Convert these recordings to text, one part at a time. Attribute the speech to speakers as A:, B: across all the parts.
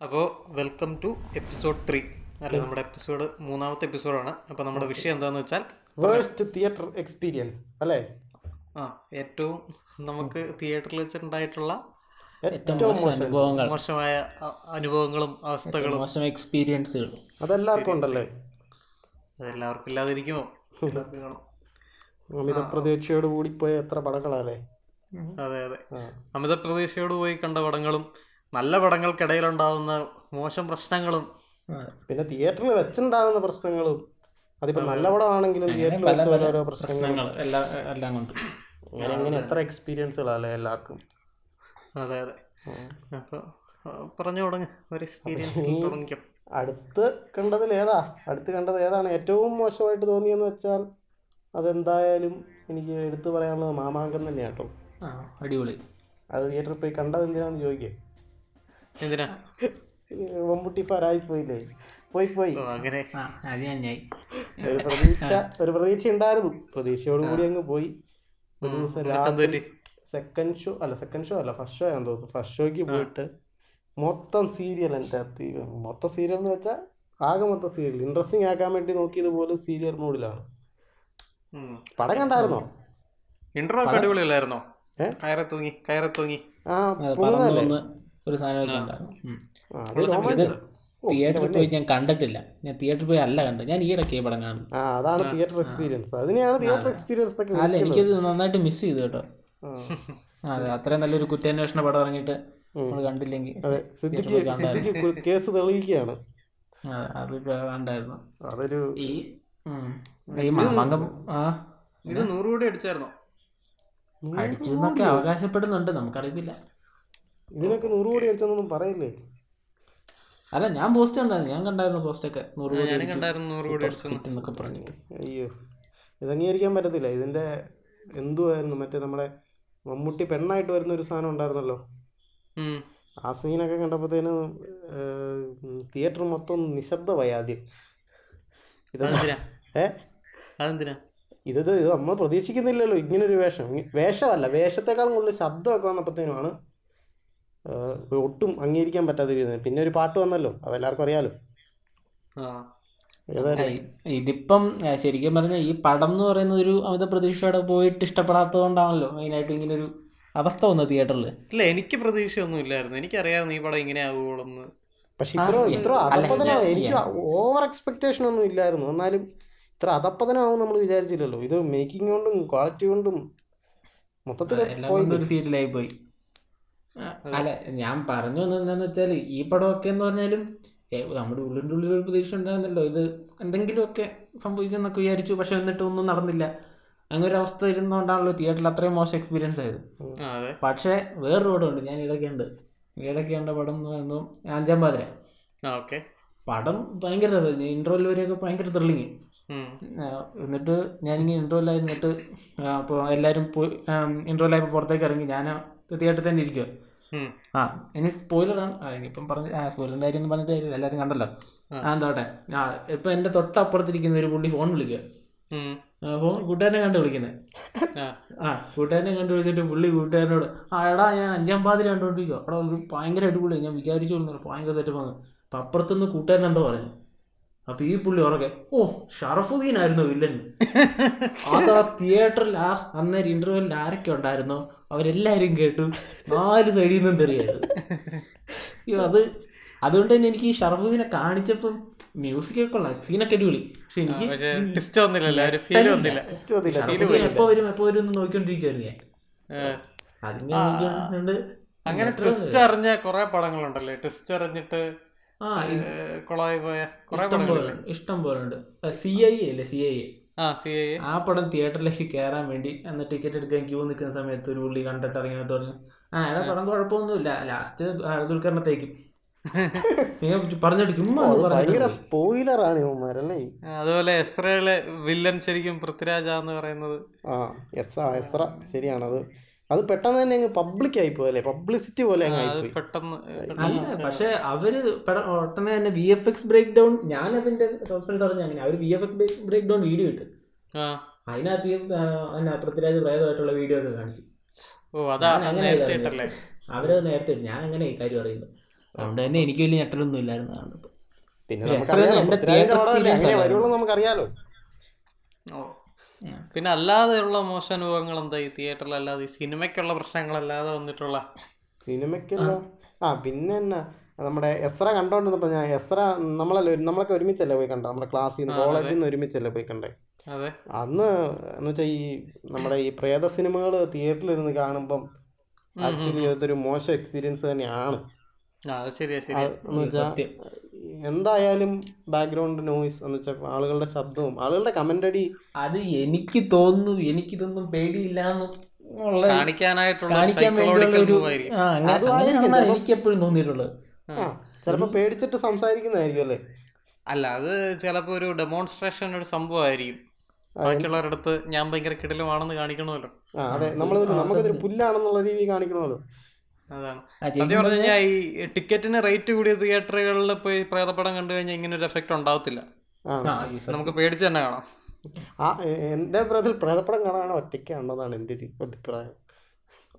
A: അപ്പോൾ welcome two episode three അല്ല? നമ്മുടെ എപ്പിസോഡ് മൂന്നാമത്തെ എപ്പിസോഡാണ് അപ്പോൾ നമ്മുടെ വിഷയം എന്താണെന്ന് വെച്ചാൽ
B: വേഴ്സ്റ്റ് തിയേറ്റർ എക്സ്പീരിയൻസ് അല്ലേ?
A: ആ ഏറ്റവും നമുക്ക് തിയേറ്ററിൽ വെച്ചിട്ടുണ്ടായിട്ടുള്ള
B: ഏറ്റവും
C: അനുഭവങ്ങൾ.
A: മോശമായ അനുഭവങ്ങളും അവസ്ഥകളും.
C: മോശം എക്സ്പീരിയൻസുകളും
B: അതെല്ലാവർക്കും ഉണ്ടല്ലേ?
A: അതെല്ലാവർക്കും ഇല്ലാതിരിക്കുമോ?
B: അമിത പ്രതീക്ഷയോട് കൂടി പോയ എത്ര പടങ്ങളല്ലേ?
A: അതെ അതെ. അമിത പ്രതീക്ഷയോട് പോയി കണ്ട പടങ്ങളും നല്ല പടങ്ങൾക്കിടയിലുണ്ടാവുന്ന മോശം പ്രശ്നങ്ങളും.
B: പിന്നെ തിയേറ്ററിൽ വെച്ചുണ്ടാകുന്ന പ്രശ്നങ്ങളും അതിപ്പോ നല്ല പടമാണെങ്കിലും തിയേറ്ററിൽ വെച്ച് ഓരോരോ പ്രശ്നങ്ങൾ.
C: പ്രശ്നങ്ങൾ എല്ലാം കൊണ്ട്.
B: അങ്ങനെ അങ്ങനെ എത്ര എക്സ്പീരിയൻസുകളല്ലേ എല്ലാവർക്കും.
A: അതെ അതെ.
B: അപ്പൊ
A: അപ്പോൾ പറഞ്ഞു തുടങ്ങ. ഒരു എക്സ്പീരിയൻസ് തുടങ്ങിക്കോ.
B: അടുത്ത് കണ്ടതിൽ ഏതാ? അടുത്ത് കണ്ടത് ഏതാണ്? ഏറ്റവും മോശമായിട്ട് തോന്നിയെന്ന് വെച്ചാൽ അതെന്തായാലും എനിക്ക് എടുത്തു പറയാനുള്ളത് മാമാങ്കം
C: തന്നെയാട്ടോ അടിപൊളി.
B: അത് തിയേറ്ററിൽ പോയി കണ്ടത് എന്തിനാന്ന് ചോദിക്കേ.
A: എന്തിനാ?
B: മമ്മൂട്ടി പരായി പോയില്ലേ? പോയി പോയി.
A: അങ്ങനെ.
B: ഒരു പ്രതീക്ഷ ഒരു പ്രതീക്ഷ ഉണ്ടായിരുന്നു. പ്രതീക്ഷയോട് കൂടി അങ്ങ് പോയി. ഒരു ദിവസം രാത്രി സെക്കൻഡ് ഷോ അല്ല സെക്കൻഡ് ഷോ അല്ല ഫസ്റ്റ് ഷോ ഞാൻ തോന്നുന്നു. ഫസ്റ്റ് ഷോയ്ക്ക് പോയിട്ട് മൊത്തം സീരിയൽ എന്റെ മൊത്തം സീരിയൽ എന്ന് വെച്ചാൽ ആകെ മൊത്തം സീരിയൽ ഇൻട്രസ്റ്റിംഗ് ആക്കാൻ വേണ്ടി നോക്കിയത് പോലും സീരിയൽ മൂഡിലാണ് പടം കണ്ടായിരുന്നോ?
A: ഇൻട്രോ ഒക്കെ അടിപൊളിയല്ലായിരുന്നോ?
B: ഏ?
A: കയറത്തൂങ്ങി
B: ആ
C: പറന്നു ഒരു സാധനമൊക്കെ ഉണ്ടായിരുന്നു തിയേറ്ററിൽ പോയി ഞാൻ കണ്ടിട്ടില്ല. ഞാൻ തിയേറ്ററിൽ പോയി അല്ല കണ്ടത്. ഞാൻ ഈയിടയ്ക്ക് ഈ പടം കാണുന്നു
B: ആ അതാണ് തിയേറ്റർ എക്സ്പീരിയൻസ് അതിനെയാണ് തിയേറ്റർ എക്സ്പീരിയൻസ് ഒക്കെ
C: അല്ല എനിക്കത് നന്നായിട്ട് മിസ് ചെയ്തു കേട്ടോ. അതെ അത്രയും നല്ലൊരു കുറ്റാന്വേഷണ പടം ഇറങ്ങിയിട്ട് നമ്മൾ കണ്ടില്ലെങ്കിൽ
B: കേസ് തെളിയിക്കുകയാണ്.
C: ആ, അത് കണ്ടായിരുന്നു.
B: അതൊരു
C: ഈ മാമാങ്കം ആ?
A: ഇത് നൂറ് കോടി അടിച്ചായിരുന്നോ?
C: അടിച്ചു എന്നൊക്കെ അവകാശപ്പെടുന്നുണ്ട് നമുക്കറിയത്തില്ല
B: ഇതിനൊക്കെ നൂറ് കോടി അടിച്ചെന്നൊന്നും പറയില്ലേ?
C: അല്ല ഞാൻ പോസ്റ്റ് കണ്ടായിരുന്നു. ഞാൻ കണ്ടായിരുന്നു പോസ്റ്റ് ഒക്കെ. നൂറ് കോടി
A: അടിച്ചെന്ന്.
C: എന്നൊക്കെ പറഞ്ഞിട്ട്.
B: അയ്യോ. ഇത് അംഗീകരിക്കാൻ പറ്റത്തില്ല. ഇതിന്റെ എന്തുവായിരുന്നു? മറ്റേ നമ്മുടെ മമ്മൂട്ടി പെണ്ണായിട്ട് വരുന്ന ഒരു സാധനം ഉണ്ടായിരുന്നല്ലോ. ആ സീനൊക്കെ കണ്ടപ്പോഴത്തേന് തിയേറ്റർ മൊത്തം നിശബ്ദമായി ആദ്യം. ഇത് ഇത് നമ്മൾ പ്രതീക്ഷിക്കുന്നില്ലല്ലോ. ഇങ്ങനൊരു വേഷം. വേഷമല്ല. വേഷത്തെക്കാളും കൂടുതൽ ശബ്ദമൊക്കെ വന്നപ്പോഴത്തേനുമാണ് ഒട്ടും അംഗീകരിക്കാൻ പറ്റാതിരുന്നത് പിന്നെ ഒരു പാട്ട് വന്നല്ലോ അതെല്ലാവർക്കും അറിയാലോ.
C: ഇതിപ്പം ശരിക്കും പറഞ്ഞ ഈ പടം എന്ന് പറയുന്ന ഒരു അമിത പ്രതീക്ഷയോടെ പോയിട്ട് ഇഷ്ടപ്പെടാത്തത് കൊണ്ടാണല്ലോ മെയിനായിട്ട് ഇങ്ങനെ ഒരു അവസ്ഥ വന്നത് തിയേറ്ററിൽ
A: ഇല്ല എനിക്ക് പ്രതീക്ഷയൊന്നും ഇല്ലായിരുന്നു. എനിക്കറിയാം ഈ പടം ഇങ്ങനെ ആവുകയുള്ളൂ
B: പക്ഷെ ഇത്ര
C: അല്ല,
B: എനിക്ക് ഓവർ എക്സ്പെക്ടേഷൻ ഒന്നും ഇല്ലായിരുന്നു. എന്നാലും ഇത്ര അതപ്പതനാവും നമ്മൾ വിചാരിച്ചില്ലല്ലോ. ഇത് മേക്കിംഗ് കൊണ്ടും ക്വാളിറ്റി കൊണ്ടും മൊത്തത്തിൽ
C: പോയി. അല്ല ഞാൻ പറഞ്ഞു വന്നത് എന്താന്ന് വെച്ചാൽ ഈ പടമൊക്കെ എന്ന് പറഞ്ഞാലും ഏ, നമ്മുടെ ഉള്ളിന്റെ ഉള്ളിൽ ഒരു പ്രതീക്ഷ ഉണ്ടായിരുന്നല്ലോ. ഇത് എന്തെങ്കിലുമൊക്കെ സംഭവിക്കുമെന്നൊക്കെ വിചാരിച്ചു പക്ഷെ എന്നിട്ട് ഒന്നും നടന്നില്ല. അങ്ങനെ ഒരു അവസ്ഥ ഇരുന്നുകൊണ്ടാണല്ലോ തിയേറ്ററിൽ അത്രയും മോശം എക്സ്പീരിയൻസ് ആയത്.
A: പക്ഷെ അതെ.
C: പക്ഷേ വേറൊരു പടം ഉണ്ട് ഞാൻ ഇടയ്ക്ക് ഉണ്ട് ഇടയ്ക്ക് കണ്ട പടം എന്ന് പറയുന്നു അഞ്ചാം പാതിര.
A: ഓക്കെ.
C: പടം ഭയങ്കര ഇൻട്രോയിൽ വരെയൊക്കെ ഭയങ്കര ത്രില്ലിങ് എന്നിട്ട് ഞാനിങ്ങനെ ഇൻട്രോയിലായിരുന്നിട്ട് അപ്പോൾ എല്ലാവരും പോയി ഇൻട്രോയിലായപ്പോൾ പുറത്തേക്ക് ഇറങ്ങി. ഞാൻ തിയേറ്ററിൽ തന്നെ ഇരിക്കുക ആ ഇനി സ്പോയിലറാണ് ആ ഇനിയിപ്പം പറഞ്ഞ സ്പോയിലറിന്റെ കാര്യം പറഞ്ഞിട്ട് കാര്യമില്ല. എല്ലാവരും കണ്ടല്ലോ. ആ. എന്തോട്ടെ ആ ഇപ്പം എന്റെ തൊട്ടപ്പുറത്തിരിക്കുന്ന ഒരു പുള്ളി ഫോൺ വിളിക്കുക ആ, ഫോൺ കൂട്ടുകാരനെ കണ്ട് വിളിക്കുന്നത് ആ. കൂട്ടുകാരനെ കണ്ട് വിളിച്ചിട്ട് പുള്ളി കൂട്ടുകാരനോട് ആ എടാ ഞാൻ അഞ്ചാം പാതിരി കണ്ടോണ്ടിരിക്കുക അവിടെ ഇത് ഭയങ്കര അടിപൊളി ഞാൻ വിചാരിച്ചു ഭയങ്കര സെറ്റപ്പ് ആണ്. അപ്പൊ അപ്പുറത്തുനിന്ന് കൂട്ടുകാരൻ എന്തോ പറഞ്ഞു. അപ്പൊ ഈ പുള്ളി ഉറക്കെ ഓ ഷറഫുദ്ദീൻ ആയിരുന്നു വില്ലൻ? അതാ തിയേറ്ററിൽ ആ അന്നേരം ഇന്റർവ്യൂവിൽ ആരൊക്കെ ഉണ്ടായിരുന്നോ? അവരെല്ലാരും കേട്ടു. നാല് സൈഡിൽ നിന്നും തെറിയായിരുന്നു അയ്യോ അത് അതുകൊണ്ട് തന്നെ എനിക്ക് ഈ ഷറഫുദ്ദീനെ കാണിച്ചപ്പം മ്യൂസിക് ഒക്കെ കൊള്ളാം. സീനൊക്കെ അടിപൊളി. പക്ഷെ എനിക്ക്
A: പക്ഷെ വന്നില്ലല്ലോ ഒരു ഫീൽ വന്നില്ല
C: ഷറഫുദ്ദീൻ എപ്പോ വരും? എപ്പോ വരും എന്ന് നോക്കിക്കൊണ്ടിരിക്കുവായിരുന്നു ഞാൻ.
A: അങ്ങനെ ട്വിസ്റ്റ് അറിഞ്ഞ കുറെ പടങ്ങളുണ്ടല്ലേ. ട്വിസ്റ്റ് അറിഞ്ഞിട്ട്
C: ആ
A: കൊളായി പോയ കുറെ
C: ഇഷ്ടം പോലെ ഇഷ്ടം പോലെ ഉണ്ട്. സി ഐ അല്ലേ? സി ഐ
A: ആ സി ഐ
C: ആ പടം തിയേറ്ററിലേക്ക് കയറാൻ വേണ്ടി അന്ന് ടിക്കറ്റ് എടുക്കാൻ ക്യൂ നിൽക്കുന്ന സമയത്ത് ഒരു പുള്ളി കണ്ടിട്ട് ഇറങ്ങിയിട്ട് പറഞ്ഞു. ആ ഏതാ പടം കുഴപ്പമൊന്നുമില്ല. ലാസ്റ്റ്
B: സ്പോയിലറാണ് ഇവന്മാരല്ലേ?
A: അതുപോലെ എസ്രയിലെ വില്ലൻ ശരിക്കും പൃഥ്വിരാജാന്ന് പറയുന്നത്.
B: ആ എസ് ആ എസ്ര ശരിയാണത്. അത് പെട്ടെന്ന് തന്നെ അങ്ങ് പബ്ലിക് ആയി പോയല്ലേ? പബ്ലിസിറ്റി പോലെ അങ്ങ് ആയിപ്പോയി.
A: പെട്ടെന്ന്
C: അല്ല പക്ഷെ അവർ ഉടനെ തന്നെ V F X breakdown ഞാൻ അതിന്റെ സസ്പെൻസ് പറഞ്ഞ അങ്ങനെ അവർ V F X breakdown video ഇട്ട്.
A: ആ.
C: അതിനകത്ത് പൃഥ്വിരാജ് പ്രേതമായിട്ടുള്ള വീഡിയോ ഒക്കെ കാണിച്ചു.
A: ഓ അതാ നേരത്തെ
C: അവരത് നേരത്തെ ഞാൻ അങ്ങനെ ഈ കാര്യം അറിയുന്നത് അതുകൊണ്ട് തന്നെ എനിക്ക് വലിയ ഞെട്ടലൊന്നും ഇല്ലായിരുന്നു കാണുന്നത്.
B: പിന്നെ നമുക്കറിയാലോ
A: പിന്നെ അല്ലാതെയുള്ള മോശം അനുഭവങ്ങൾ എന്താ ഈ തിയേറ്ററിൽ അല്ലാതെ ഈ സിനിമയ്ക്കുള്ള പ്രശ്നങ്ങളല്ലാതെ വന്നിട്ടുള്ള?
B: സിനിമയ്ക്കല്ല ആ പിന്നെ എന്നാ നമ്മുടെ എസ്ര കണ്ടോണ്ടിരുന്നപ്പോ ഞാൻ എസ്ര നമ്മളല്ലേ നമ്മളൊക്കെ ഒരുമിച്ചല്ലേ പോയി കണ്ടത് നമ്മുടെ ക്ലാസ്സിൽ നിന്ന്. കോളേജിൽ നിന്ന് ഒരുമിച്ചല്ലേ പോയി കണ്ടേ?
A: അതെ.
B: അന്ന് എന്ന് വെച്ചാൽ ഈ നമ്മുടെ ഈ പ്രേത സിനിമകൾ തിയേറ്ററിൽ ഇരുന്ന് കാണുമ്പം ആക്ച്വലി അതൊരു മോശം എക്സ്പീരിയൻസ് തന്നെയാണ്. എന്ന് വെച്ചാൽ. എന്തായാലും ബാക്ക്ഗ്രൗണ്ട് നോയിസ് എന്ന് വെച്ചാൽ ആളുകളുടെ ശബ്ദവും ആളുകളുടെ കമന്റ് അടി.
C: അത് എനിക്ക് തോന്നുന്നു എനിക്കിതൊന്നും പേടിയില്ലാന്ന് പേടിയില്ല
A: കാണിക്കാനായിട്ടുള്ള
B: ചിലപ്പോ.
C: എനിക്ക് എപ്പോഴും തോന്നിയിട്ടുള്ളത്.
B: ആ. പേടിച്ചിട്ട് സംസാരിക്കുന്നതായിരിക്കും അല്ലേ?
A: അല്ല അത് ചിലപ്പോ ഒരു ഡെമോൺസ്ട്രേഷൻ ഒരു സംഭവമായിരിക്കും. ബാക്കിയുള്ളവരുടെ അടുത്ത് ഞാൻ ഭയങ്കര കിടലുമാണെന്ന് കാണിക്കണമല്ലോ.
B: അതെ. നമ്മളിതൊരു നമുക്കിതൊരു പുല്ലാണെന്നുള്ള രീതി കാണിക്കണമല്ലോ.
A: സത്യം പറഞ്ഞു കഴിഞ്ഞാൽ ഈ ടിക്കറ്റിന് റേറ്റ് കൂടിയ തിയേറ്ററുകളിൽ പോയി പ്രേതപ്പടം കണ്ടു കഴിഞ്ഞാൽ ഇങ്ങനെ ഒരു എഫക്ട് ഉണ്ടാവത്തില്ല. നമുക്ക് പേടിച്ച് തന്നെ കാണാം.
B: ആ എന്റെ അഭിപ്രായത്തിൽ പ്രേതപ്പടം കാണാൻ ഒറ്റയ്ക്കാണെന്നതാണ് എന്റെ ഒരു അഭിപ്രായം.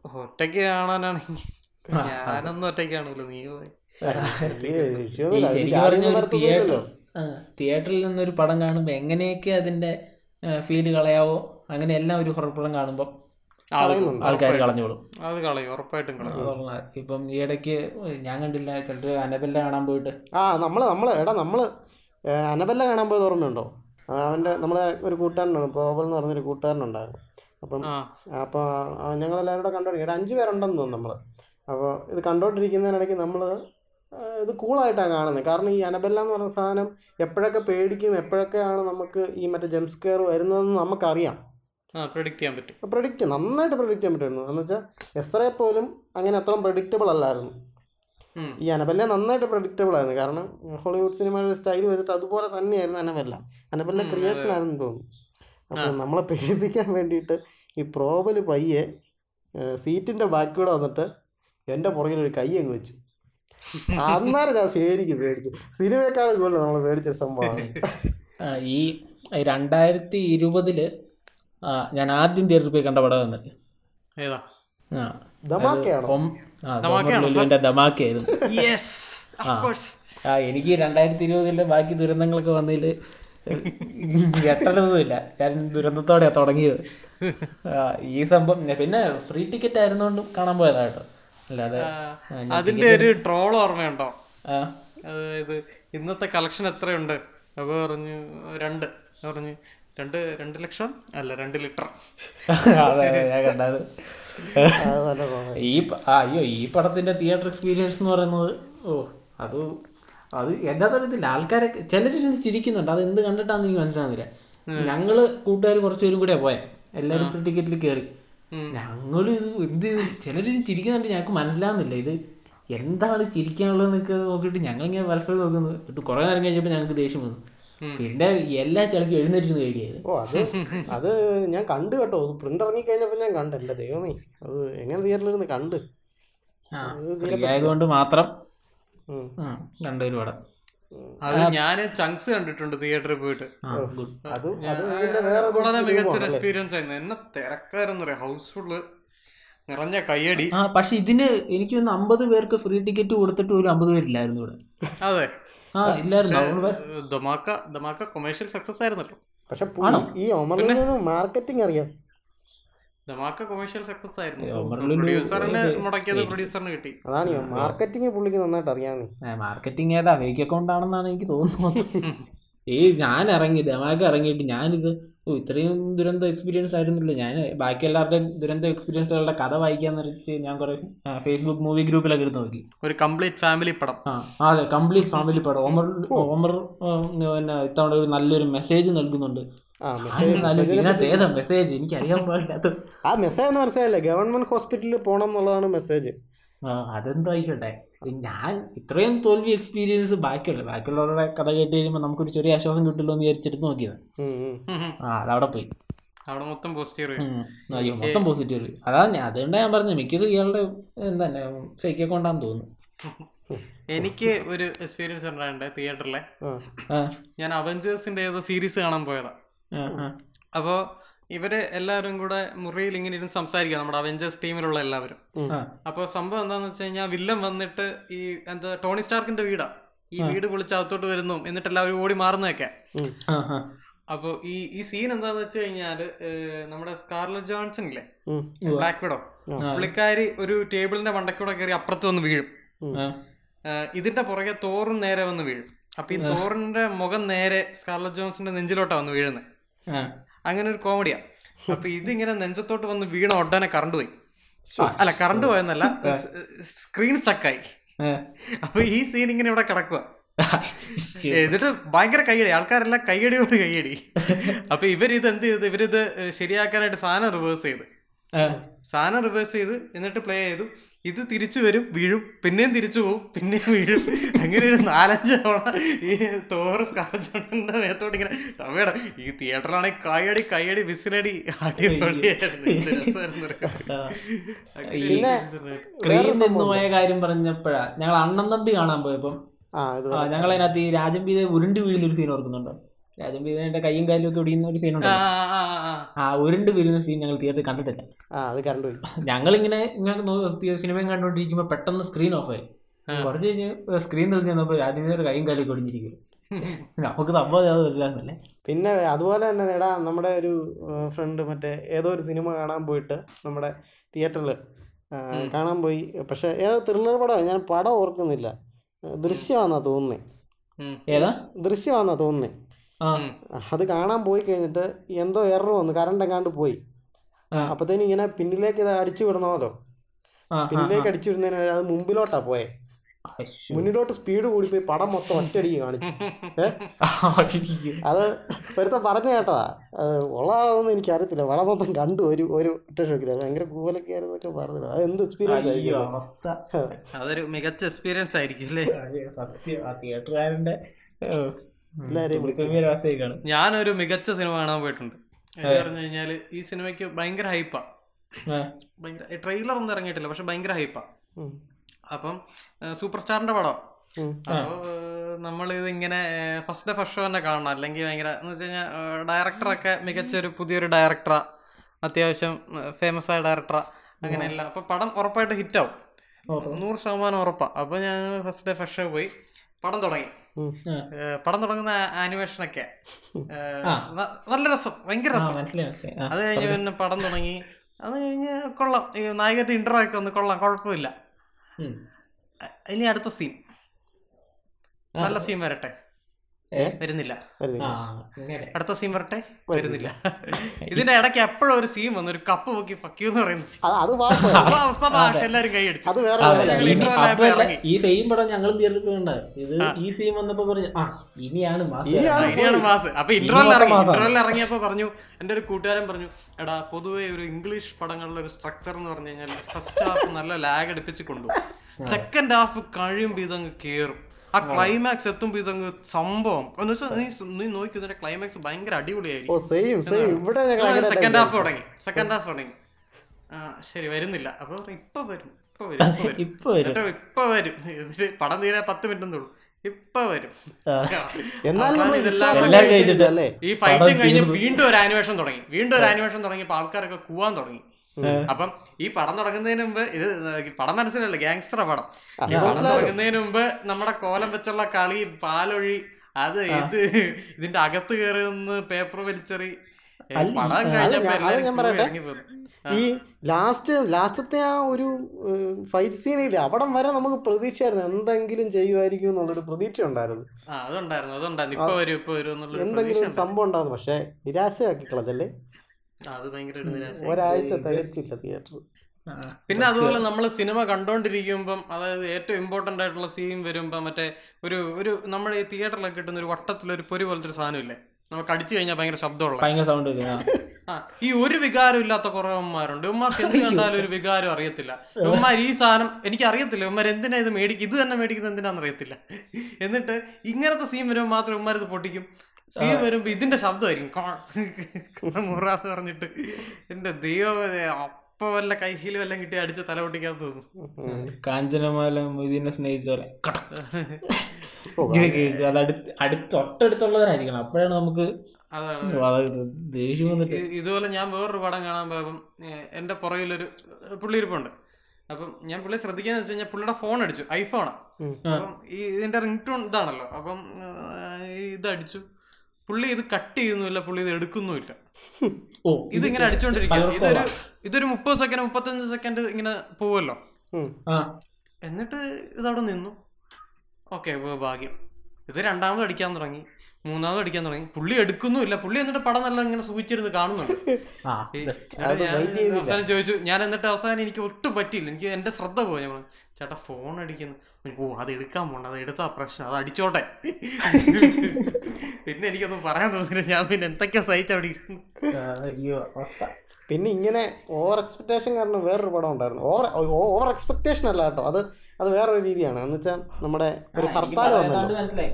A: ഒറ്റയ്ക്ക് കാണാനാണെങ്കിൽ ഞാനൊന്നും ഒറ്റയ്ക്ക് കാണൂല നീ പോയി.
C: തിയേറ്ററിൽ നിന്നൊരു പടം കാണുമ്പോൾ എങ്ങനെയൊക്കെ അതിന്റെ ഫീൽ കളയാവോ അങ്ങനെ എല്ലാം ഒരു ഹൊറർ പടം കാണുമ്പോൾ. ആൾക്കാർ കളഞ്ഞോളും.
A: അത് കളയും ഉറപ്പായിട്ടും കളയും.
C: ഇപ്പം ഈ ഇടയ്ക്ക് ഞാൻ കണ്ടില്ല ചിലര് അനബല്ല കാണാൻ പോയിട്ട്.
B: ആ നമ്മൾ നമ്മൾ എടാ നമ്മൾ അനബല്ല കാണാൻ പോയത് ഓർമ്മയുണ്ടോ? അവന്റെ നമ്മളെ ഒരു കൂട്ടുകാരനുണ്ട് പ്രോബൽ എന്ന് പറഞ്ഞൊരു കൂട്ടുകാരനുണ്ടായിരുന്നു. അപ്പം
A: അപ്പൊ
B: ഞങ്ങൾ ഞങ്ങളെല്ലാവരും കൂടെ കണ്ടോണ്ടിരിക്കും. അഞ്ചു പേരുണ്ടെന്ന് തോന്നുന്നു നമ്മൾ. അപ്പോൾ ഇത് കണ്ടോണ്ടിരിക്കുന്നതിനിടയ്ക്ക് നമ്മൾ ഇത് കൂളായിട്ടാണ് കാണുന്നത് കാരണം ഈ അനബല്ല എന്ന് പറഞ്ഞ സാധനം എപ്പോഴൊക്കെ പേടിക്കും എപ്പോഴൊക്കെയാണ് നമുക്ക് ഈ മറ്റേ ജംസ്കെയർ വരുന്നതെന്ന് നമുക്കറിയാം.
A: പ്രിഡിക്റ്റ് ചെയ്യാൻ പറ്റും.
B: പ്രഡിക്റ്റ് നന്നായിട്ട് പ്രഡിക്റ്റ് ചെയ്യാൻ പറ്റുന്നു എന്ന് വെച്ചാൽ എസ്രയെ പോലും അങ്ങനെ അത്ര പ്രഡിക്റ്റബിൾ അല്ലായിരുന്നു. ഈ അനബല്ല നന്നായിട്ട് പ്രഡിക്റ്റബിൾ ആയിരുന്നു. കാരണം ഹോളിവുഡ് സിനിമയുടെ സ്റ്റൈൽ വെച്ചിട്ട് അതുപോലെ തന്നെയായിരുന്നു അനബല്ല അനബല്ല ക്രിയേഷൻ. ആയിരുന്നു തോന്നുന്നു. അപ്പോൾ നമ്മളെ പേടിപ്പിക്കാൻ വേണ്ടിയിട്ട് ഈ പ്രോബൽ പയ്യെ സീറ്റിന്റെ ബാക്കിലൂടെ വന്നിട്ട് എന്റെ പുറകിൽ ഒരു കൈ അങ്ങ് വെച്ചു. അന്നേരം ഞാൻ ശരിക്കും പേടിച്ചു. സിനിമയെക്കാളും കൂടുതൽ നമ്മൾ പേടിച്ച സംഭവമാണ്.
C: ഈ രണ്ടായിരത്തി ഇരുപതിൽ ഞാൻ ആദ്യം തിയേറ്ററിൽ പോയി കണ്ട പടം തന്നെ
A: ഏതാ?
C: ആ എനിക്ക് രണ്ടായിരത്തി ഇരുപതിലെ ബാക്കി ദുരന്തങ്ങളൊക്കെ വന്നതിൽ ഞെട്ടലൊന്നുമില്ല. ഞാൻ ദുരന്തത്തോടെയാ തുടങ്ങിയത്. ആ, ഈ സംഭവം പിന്നെ ഫ്രീ ടിക്കറ്റ് ആയിരുന്നോണ്ടും കാണാൻ പോയതാ കേട്ടോ. അല്ലാതെ
A: അതിന്റെ ഒരു ട്രോൾ ഓർമ്മയുണ്ടോ?
C: ആ,
A: അതായത് ഇന്നത്തെ കളക്ഷൻ എത്രയുണ്ട്? അപ്പൊ പറഞ്ഞു രണ്ട്. പറഞ്ഞു രണ്ട് രണ്ട് ലക്ഷം? അല്ല രണ്ട് ലിറ്റർ.
C: ഞാൻ കണ്ടത്. ഈ അയ്യോ ഈ പടത്തിന്റെ തിയേറ്റർ എക്സ്പീരിയൻസ് എന്ന് പറയുന്നത് ഓ അത് അത് എന്താ അറിയത്തില്ല ആൾക്കാരെ ചിലരിരുന്ന് ചിരിക്കുന്നുണ്ട്. അത് എന്ത് കണ്ടിട്ടാന്ന് എനിക്ക് മനസ്സിലാകുന്നില്ല ഞങ്ങൾ കൂട്ടുകാർ കുറച്ചുപേരും കൂടെ പോയെ. എല്ലാരും ടിക്കറ്റിൽ കയറി ഞങ്ങൾ ഇത് എന്ത് ചിലര് ചിരിക്കുന്നുണ്ട്. ഞങ്ങൾക്ക് മനസ്സിലാകുന്നില്ല ഇത് എന്താണ് ചിരിക്കാനുള്ളത് എന്നൊക്കെ നോക്കിയിട്ട് ഞങ്ങളിങ്ങനെ പരസ്പരം നോക്കുന്നത് എന്നിട്ട് കുറെ നേരം കഴിഞ്ഞപ്പോൾ ഞങ്ങൾക്ക് ദേഷ്യം വന്നു. പിന്നെ എല്ലാ ചിലക്ക് എഴുന്നേറ്റിരുന്ന് പേടിയായത്
B: ഓ അത് അത് ഞാൻ കണ്ടു കേട്ടോ. പ്രിന്റ് ഇറങ്ങി കഴിഞ്ഞപ്പോ ഞാൻ കണ്ടു. എന്റെ ദൈവമേ അത് എങ്ങനെ തിയേറ്ററിലിരുന്ന് കണ്ട്?
C: ആ
B: അത്
C: ആയതുകൊണ്ട് മാത്രം. കണ്ട ഒരു പടം
A: അത് ഞാൻ ചങ്ക്സ് കണ്ടിട്ടുണ്ട് തിയേറ്ററിൽ പോയിട്ട്. വളരെ മികച്ചൊരു എക്സ്പീരിയൻസ് ആയിരുന്നു. എന്നെ തിരക്കാരെന്ന് പറയാം ഹൗസ്ഫുള്ള് നിറഞ്ഞ കയ്യടി.
C: ആ പക്ഷെ ഇതിന് എനിക്ക് തോന്നുന്നു അമ്പത് പേർക്ക് ഫ്രീ ടിക്കറ്റ് കൊടുത്തിട്ട് ഒരു അമ്പത് പേരില്ലായിരുന്നു ഇവിടെ.
A: അതെ. കൊമേഴ്ഷ്യൽ സക്സസ് ആയിരുന്നല്ലോ.
B: പക്ഷെ ഈ മാർക്കറ്റിംഗ് അറിയാം.
A: കൊമേഴ്ഷ്യൽ സക്സസ് ആയിരുന്നു.
C: ഒമർ ലുലു
A: പ്രൊഡ്യൂസറിന് മുടക്കിയത് പ്രൊഡ്യൂസറിന് കിട്ടി.
B: അതാണ് മാർക്കറ്റിംഗ് പുള്ളിക്ക് നന്നായിട്ട്
C: മാർക്കറ്റിംഗ് ഏതാ ഫേക്ക് അക്കൗണ്ട് ആണെന്നാണ് എനിക്ക് തോന്നുന്നത്. ഈ ഞാൻ ഇറങ്ങി ഡമാക്ക ഇറങ്ങിയിട്ട് ഞാനിത് ഓ ഇത്രയും ദുരന്ത എക്സ്പീരിയൻസ് ആയിരുന്നില്ല? ഞാൻ ബാക്കി എല്ലാവരുടെയും ദുരന്ത എക്സ്പീരിയൻസുകളുടെ കഥ വായിക്കാൻ വെച്ച് ഞാൻ കുറെ ഫേസ്ബുക്ക് മൂവി ഗ്രൂപ്പിലൊക്കെ എടുത്ത് നോക്കി.
A: ഒരു കംപ്ലീറ്റ് ഫാമിലി പടം.
C: ആ അതെ കംപ്ലീറ്റ് ഫാമിലി പടം. ഓമർ ഓമർ പിന്നെ ഇത്തവണ ഒരു നല്ലൊരു മെസ്സേജ് നൽകുന്നുണ്ട്.
B: ആ മെസ്സേജ്
C: ഇതിനകത്ത് മെസ്സേജ് എനിക്ക് അറിയാൻ പാടില്ലാത്ത
B: ആ മെസ്സേജ് എന്ന് മനസ്സിലായില്ലേ? ഗവൺമെന്റ് ഹോസ്പിറ്റലിൽ പോകണം എന്നുള്ളതാണ് മെസ്സേജ്
C: ആ അതെന്തോ ആയിക്കോട്ടെ ഞാൻ ഇത്രയും തോൽവി എക്സ്പീരിയൻസ് ബാക്കിയുള്ള ബാക്കിയുള്ളവരുടെ കഥ കേട്ട് കഴിയുമ്പോൾ നമുക്കൊരു ചെറിയ ആശ്വാസം കിട്ടുമല്ലോ എന്ന് വിചാരിച്ചിട്ട് നോക്കിയത്. ആ അതവിടെ പോയി.
A: അവിടെ മൊത്തം പോസിറ്റീവ്.
C: അയ്യോ മൊത്തം പോസിറ്റീവ് അതാ ഞാൻ അതുകൊണ്ടാണ് ഞാൻ പറഞ്ഞത്. മിക്കത് ഇയാളുടെ എന്താ ഫേക്ക് അക്കൗണ്ടാന്ന് തോന്നുന്നു.
A: എനിക്ക് ഒരു എക്സ്പീരിയൻസ് ഉണ്ടായിട്ടുണ്ട് തിയേറ്ററിലെ ഞാൻ അവഞ്ചേഴ്സിന്റെ ഏതോ സീരീസ് കാണാൻ പോയതാ. അപ്പോ ഇവർ എല്ലാവരും കൂടെ മുറിയിൽ ഇങ്ങനെ ഇരുന്ന് സംസാരിക്കുക നമ്മുടെ അവഞ്ചേഴ്സ് ടീമിലുള്ള എല്ലാവരും. അപ്പൊ സംഭവം എന്താന്ന് വെച്ച് കഴിഞ്ഞാൽ വില്ലൻ വന്നിട്ട് ഈ എന്താ ടോണി സ്റ്റാർക്കിന്റെ വീടാ. ഈ വീട് പൊളിച്ച് അകത്തോട്ട് വരുന്നു എന്നിട്ട് എല്ലാവരും ഓടി മാറുന്നതൊക്കെ.
C: ആ
A: അപ്പൊ ഈ ഈ സീൻ എന്താന്ന് വെച്ച് കഴിഞ്ഞാൽ നമ്മുടെ സ്കാർലറ്റ് ജോൺസൺ ഇല്ലേ. ബ്ലാക്ക് വിഡോ പുള്ളിക്കാരി ഒരു ടേബിളിന്റെ വണ്ടക്കൂടെ കയറി അപ്പുറത്ത് വന്ന് വീഴും. ഇതിന്റെ പുറകെ തോറും നേരെ വന്ന് വീഴും. അപ്പൊ ഈ തോറിന്റെ മുഖം നേരെ സ്കാർലറ്റ് ജോൺസന്റെ നെഞ്ചിലോട്ടാ വന്ന് വീഴുന്നത് അങ്ങനെ ഒരു കോമഡിയാ അപ്പൊ ഇതിങ്ങനെ നെഞ്ചത്തോട്ട് വന്ന് വീണ ഉടനെ കറണ്ട് പോയി. അല്ല കറണ്ട് പോയെന്നല്ല സ്ക്രീൻ സ്റ്റക്കായി. അപ്പൊ ഈ സീൻ ഇങ്ങനെ ഇവിടെ കിടക്കുക എന്നിട്ട് ഭയങ്കര കൈയടി ആൾക്കാരെല്ലാം കൈയടിയോട് കൈയടി അപ്പൊ ഇവരിത് എന്ത് ചെയ്ത്? ഇവരിത് ശരിയാക്കാനായിട്ട് സാധനം റിവേഴ്സ് ചെയ്ത്. സാധനം റിവേഴ്സ് ചെയ്ത് എന്നിട്ട് പ്ലേ ചെയ്തു. ഇത് തിരിച്ചു വരും വീഴും പിന്നെയും തിരിച്ചു പോകും പിന്നെയും വീഴും. അങ്ങനെ ഒരു നാലഞ്ച് തവണ ഈ തോറ് സ്കാർജോണിന്റെ മേത്തോട്ട് ഇങ്ങനെ തവയുടെ ഈ തിയേറ്ററിലാണെങ്കിൽ കൈയടി കൈയടി വിസിലടി അടിപൊളിയായിരുന്നു.
C: കാര്യം പറഞ്ഞപ്പോഴാ ഞങ്ങൾ അണ്ണൻ തമ്പി കാണാൻ പോയപ്പം.
B: ആ ഇത്
C: ആ ഞങ്ങൾ അതിനകത്ത് ഈ രാജം ബീതെ ഉരുണ്ട് വീഴുന്ന ഒരു സീൻ ഓർക്കുന്നുണ്ടോ? രാജം ബീതെ കൈയും കാലും ഒക്കെ ഒടിയുന്ന ഒരു സീൻ
A: ആ, ആ,
C: ഉരുണ്ട് വീഴുന്ന സീൻ ഞങ്ങൾ തിയേറ്ററിൽ കണ്ടിട്ടില്ല.
B: അത് കറണ്ട് പോയി.
C: ഞങ്ങളിങ്ങനെ ഇങ്ങനെ സിനിമയും കണ്ടോണ്ടിരിക്കുമ്പോ പെട്ടെന്ന് സ്ക്രീൻ ഓഫ് ആയി. കുറച്ച് കഴിഞ്ഞ് സ്ക്രീൻ തെളിഞ്ഞ് വന്നപ്പോ രാജമീതയുടെ കൈയും കാലും ഒടിഞ്ഞിരിക്കും നമുക്ക് സംഭവം
B: പിന്നെ അതുപോലെ തന്നെ നേടാ നമ്മുടെ ഒരു ഫ്രണ്ട് മറ്റേ ഏതോ ഒരു സിനിമ കാണാൻ പോയിട്ട് നമ്മുടെ തിയേറ്ററിൽ കാണാൻ പോയി. പക്ഷെ ഏതോ ത്രില്ലർ പടമാണ് ഞാൻ പടം ഓർക്കുന്നില്ല. ദൃശ്യമാണെന്നാ തോന്നുന്നേ.
C: ഏതാ?
B: ദൃശ്യമാണെന്നാ തോന്നുന്നേ.
C: ആ.
B: അത് കാണാൻ പോയി കഴിഞ്ഞിട്ട് എന്തോ എറർ വന്നു. കറണ്ട് എങ്ങാണ്ട് പോയി. അപ്പത്തേനും ഇങ്ങനെ പിന്നിലേക്ക് ഇത് അടിച്ചു വിടണമല്ലോ പിന്നിലേക്ക് അടിച്ചു വിടുന്നതിന് അത് മുമ്പിലോട്ടാ പോയെ. മുന്നിലോട്ട് സ്പീഡ് കൂടി പോയി പടം മൊത്തം ഒറ്റയടിക്ക് കാണിച്ചു. അത് ഒരുത്തൻ പറഞ്ഞു കേട്ടതാ. ഉള്ളതാണെന്ന് എനിക്ക് അറിയത്തില്ല പടം മൊത്തം കണ്ടു ഒരു ഒരു ഒറ്റ ഷോക്കില്ല ഭയങ്കര കൂവലൊക്കെ ആയിരുന്നൊക്കെ പറഞ്ഞത് അത് എന്ത് എക്സ്പീരിയൻസ് ആയിരിക്കും
A: അതൊരു മികച്ച എക്സ്പീരിയൻസ് ആയിരിക്കും അല്ലേ?
C: സത്യം. ആ തിയേറ്ററുകാരന്റെ
A: ഞാനൊരു മികച്ച സിനിമ കാണാൻ പോയിട്ടുണ്ട്. പറഞ്ഞു കഴിഞ്ഞാൽ ഈ സിനിമയ്ക്ക് ഭയങ്കര ഹൈപ്പാ ഭയങ്കര ട്രെയിലർ ഒന്നും ഇറങ്ങിയിട്ടില്ല പക്ഷെ ഭയങ്കര ഹൈപ്പാ. അപ്പം സൂപ്പർ സ്റ്റാറിന്റെ പടം. അപ്പൊ നമ്മൾ ഇത് ഇങ്ങനെ ഫസ്റ്റ് ഡേ ഫസ്റ്റ് ഷോ തന്നെ കാണണം. അല്ലെങ്കിൽ ഭയങ്കര എന്ന് വെച്ച് കഴിഞ്ഞാൽ ഡയറക്ടറൊക്കെ മികച്ച ഒരു പുതിയൊരു ഡയറക്ടറാ അത്യാവശ്യം ഫേമസ് ആയ ഡയറക്ടറാ അങ്ങനെയല്ല. അപ്പൊ പടം ഉറപ്പായിട്ട് ഹിറ്റ് ആവും. നൂറ് ശതമാനം ഉറപ്പാ. അപ്പൊ ഞാൻ ഫസ്റ്റ് ഡേ ഫസ്റ്റ് ഷോ പോയി. പടം തുടങ്ങി. പടം തുടങ്ങുന്ന ആനിമേഷൻ ഒക്കെ നല്ല രസം. ഭയങ്കര രസം. അത് കഴിഞ്ഞ് പിന്നെ പടം തുടങ്ങി. അത് കഴിഞ്ഞ് കൊള്ളാം. ഈ നായകന്റെ ഇന്റർവ്യൂ ഒക്കെ ഒന്ന് കൊള്ളാം. കുഴപ്പമില്ല. ഇനി അടുത്ത സീൻ നല്ല സീൻ വരട്ടെ? വരുന്നില്ല.
B: വരുന്നില്ല.
C: ആ അങ്ങനെ.
A: അടുത്ത സീൻ വരട്ടെ? വരുന്നില്ല. ഇതിന്റെ ഇടയ്ക്ക് എപ്പോഴും ഒരു സീൻ വന്നു. ഒരു കപ്പ് പൊക്കി ഫക്യൂ എന്ന് പറയുന്ന
B: അത് അത് ഭാഷ
A: അവസ്ഥ ഭാഷ എല്ലാരും കൈയടിച്ചു. ഞങ്ങൾ.
C: ഈ സെയിം പടം ഞങ്ങളും തിയേറ്ററിൽ കണ്ട ഇത് ഈ സീൻ വന്നപ്പോ പറഞ്ഞു ആ ഇനിയാണ് മാസം
B: ഇനിയാണ്
A: മാസ്. അപ്പൊ ഇന്റർവെൽ ഇറങ്ങി. ഇന്റർവെൽ ഇറങ്ങിയപ്പോ പറഞ്ഞു എന്റെ ഒരു കൂട്ടുകാരൻ പറഞ്ഞു എടാ പൊതുവെ ഒരു ഇംഗ്ലീഷ് പടങ്ങളിലെ ഒരു സ്ട്രക്ചർ എന്ന് പറഞ്ഞു കഴിഞ്ഞാൽ ഫസ്റ്റ് ഹാഫ് നല്ല ലാഗ് അടുപ്പിച്ച് കൊണ്ടുപോകും. സെക്കൻഡ് ഹാഫ് കഴിയുമ്പോൾ ഇതങ്ങ് കേറും. ആ ക്ലൈമാക്സ് എത്തുമ്പോ ഇതങ്ങ് സംഭവം. എന്ന് വെച്ചാൽ നീ നീ ക്ലൈമാക്സ് ഭയങ്കര
B: ഓ
A: അടിപൊളിയായിരിക്കും
B: സെയിം സെയിം ഇവിടെ ഞങ്ങൾ അങ്ങനെ
A: സെക്കൻഡ് ഹാഫ് തുടങ്ങി. സെക്കൻഡ് ഹാഫ് തുടങ്ങി. ആ ശരി വരുന്നില്ല. അപ്പൊ ഇപ്പൊ വരും. ഇപ്പൊ വരും ഇപ്പൊ വരും.
C: ഇപ്പൊ വരും.
A: എന്നിട്ട് പടം തീരെ പത്ത് മിനിറ്റ് ഉള്ളൂ. ഇപ്പൊ വരും. ഈ ഫൈറ്റും
C: പടം
A: കഴിഞ്ഞ് വീണ്ടും ഒരു ആനിമേഷൻ തുടങ്ങി. വീണ്ടും ഒരു ആനിമേഷൻ തുടങ്ങിയപ്പോ ആൾക്കാരൊക്കെ കൂവാൻ തുടങ്ങി. അപ്പം ഈ പടം തുടങ്ങുന്നതിന് മുമ്പ് ഇത് പടം മനസ്സിലല്ലേ ഗ്യാങ്സ്റ്റർ പടം. ഈ പടം. തുടങ്ങുന്നതിന് മുമ്പ് നമ്മുടെ കോലം വെച്ചുള്ള കളി പാലൊഴി അത് ഇത് ഇതിന്റെ അകത്ത് കയറി നിന്ന് പേപ്പർ വലിച്ചെറി.
B: ഈ ലാസ്റ്റ് ലാസ്റ്റത്തെ ആ. ഒരു ഫൈറ്റ് സീനില്ല അവിടം വരെ നമുക്ക് പ്രതീക്ഷയായിരുന്നു. എന്തെങ്കിലും ചെയ്യുമായിരിക്കും എന്നുള്ളൊരു പ്രതീക്ഷ ഉണ്ടായിരുന്നു.
A: ആ അതുണ്ടായിരുന്നു അതുണ്ടായിരുന്നു. ഇപ്പൊ വരും ഇപ്പൊ വരും എന്നുള്ള
B: എന്തെങ്കിലും ഒരു സംഭവം ഉണ്ടായിരുന്നു. പക്ഷെ നിരാശയാക്കി കളഞ്ഞല്ലേ? ഒരാഴ്ച തികച്ചില്ല തിയേറ്റർ
A: പിന്നെ അതുപോലെ നമ്മൾ സിനിമ കണ്ടോണ്ടിരിക്കുമ്പം അതായത് ഏറ്റവും ഇമ്പോർട്ടന്റ് ആയിട്ടുള്ള സീൻ വരുമ്പോ മറ്റേ ഒരു ഒരു നമ്മുടെ ഈ തിയേറ്ററിലൊക്കെ കിട്ടുന്ന ഒരു വട്ടത്തിലൊരു പൊരി പോലത്തെ ഒരു സാധനം ഇല്ലേ? നമുക്ക് അടിച്ചു കഴിഞ്ഞാൽ ഭയങ്കര ശബ്ദമുള്ള.
C: ഭയങ്കര സൗണ്ട് ആ.
A: ഈ ഒരു വികാരം ഇല്ലാത്ത കുറെ ഉമ്മമാരുണ്ട് ഉമ്മമാർക്ക് എന്ത് കണ്ടാലും ഒരു വികാരം അറിയത്തില്ല. ഉമ്മാർ ഈ സാധനം എനിക്ക് അറിയത്തില്ല ഉമ്മർ എന്തിനാ ഇത് മേടിക്കും ഇത് തന്നെ മേടിക്കുന്നത് എന്തിനാന്ന് അറിയത്തില്ല എന്നിട്ട് ഇങ്ങനത്തെ സീൻ വരുമ്പോൾ മാത്രം ഉമ്മാർ ഇത് പൊട്ടിക്കും. സീൻ വരുമ്പോ ഇതിന്റെ ശബ്ദമായിരിക്കും. കാ- മുറാന്ന് പറഞ്ഞിട്ട്. എന്റെ ദൈവം അപ്പൊ വല്ല കൈഹീലും വല്ലതും കിട്ടി അടിച്ച് തല പൊട്ടിക്കാൻ തോന്നും
C: കാഞ്ചനമാല ഇതിനെ സ്നേഹിച്ച പോലെ. അത് അടുത്ത് അടുത്ത് തൊട്ടടുത്തുള്ളവരായിരിക്കണം. അപ്പോഴാണ് നമുക്ക് ദേഷ്യം വന്നിട്ട്.
A: ഇതുപോലെ ഞാൻ വേറൊരു പടം കാണാൻ പോയപ്പം എന്റെ പുറകിലൊരു പുള്ളിയിരിപ്പുണ്ട്. പുള്ളി ഇരിപ്പുണ്ട് അപ്പം ഞാൻ പുള്ളിയെ ശ്രദ്ധിക്കാന്ന് വെച്ച് കഴിഞ്ഞാൽ പുള്ളിയുടെ ഫോൺ അടിച്ചു. ഐഫോണാ. അപ്പം ഈ ഇതിന്റെ റിംഗ് ടോൺ ഇതാണല്ലോ. അപ്പം ഇതടിച്ചു. ഇത് അടിച്ചു പുള്ളി ഇത് കട്ട് ചെയ്യുന്നില്ല പുള്ളി ഇത് എടുക്കുന്നുമില്ല.
C: ഇത്
A: ഇങ്ങനെ അടിച്ചോണ്ടിരിക്കുക
C: പലർക്കും
A: ഇതൊരു ഇതൊരു മുപ്പത് സെക്കൻഡ് മുപ്പത്തഞ്ച് സെക്കൻഡ് ഇങ്ങനെ പോവല്ലോ.
C: ആ.
A: എന്നിട്ട് ഇതവിടെ നിന്നു. ഓക്കെ ഭാഗ്യം. ഇത് രണ്ടാമത് അടിക്കാൻ തുടങ്ങി. മൂന്നാമത് അടിക്കാൻ തുടങ്ങി. പുള്ളി എടുക്കുന്നുമില്ല. പുള്ളി എന്നിട്ട് പടം നല്ല ഇങ്ങനെ സൂചിച്ചിരുന്ന് കാണുന്നുണ്ട്. അവസാനം ചോദിച്ചു ഞാൻ എന്നിട്ട് അവസാനം എനിക്ക് ഒട്ടും പറ്റിയില്ല. എനിക്ക് എന്റെ ശ്രദ്ധ പോയി. ഞാൻ ചേട്ടാ ഫോൺ അടിക്കുന്നു. ഓ അത് എടുക്കാൻ പോണ്ട. അത് എടുത്താ പ്രശ്നം. അത് അടിച്ചോട്ടെ. പിന്നെ എനിക്കൊന്നും പറയാൻ തോന്നില്ല ഞാൻ പിന്നെ എന്തൊക്കെയാ സഹിച്ച് അവിടെ ഇരുന്നു
B: പിന്നെ ഇങ്ങനെ ഓവർ എക്സ്പെക്ടേഷൻ കാരണം വേറൊരു പടം ഉണ്ടായിരുന്നു. ഓവർ ഓവർ എക്സ്പെക്ടേഷൻ അല്ല കേട്ടോ. അത് അത് വേറൊരു രീതിയാണ്. എന്ന് വെച്ചാൽ നമ്മുടെ ഒരു ഹർത്താൽ വന്നല്ലോ.
C: മനസ്സിലായി.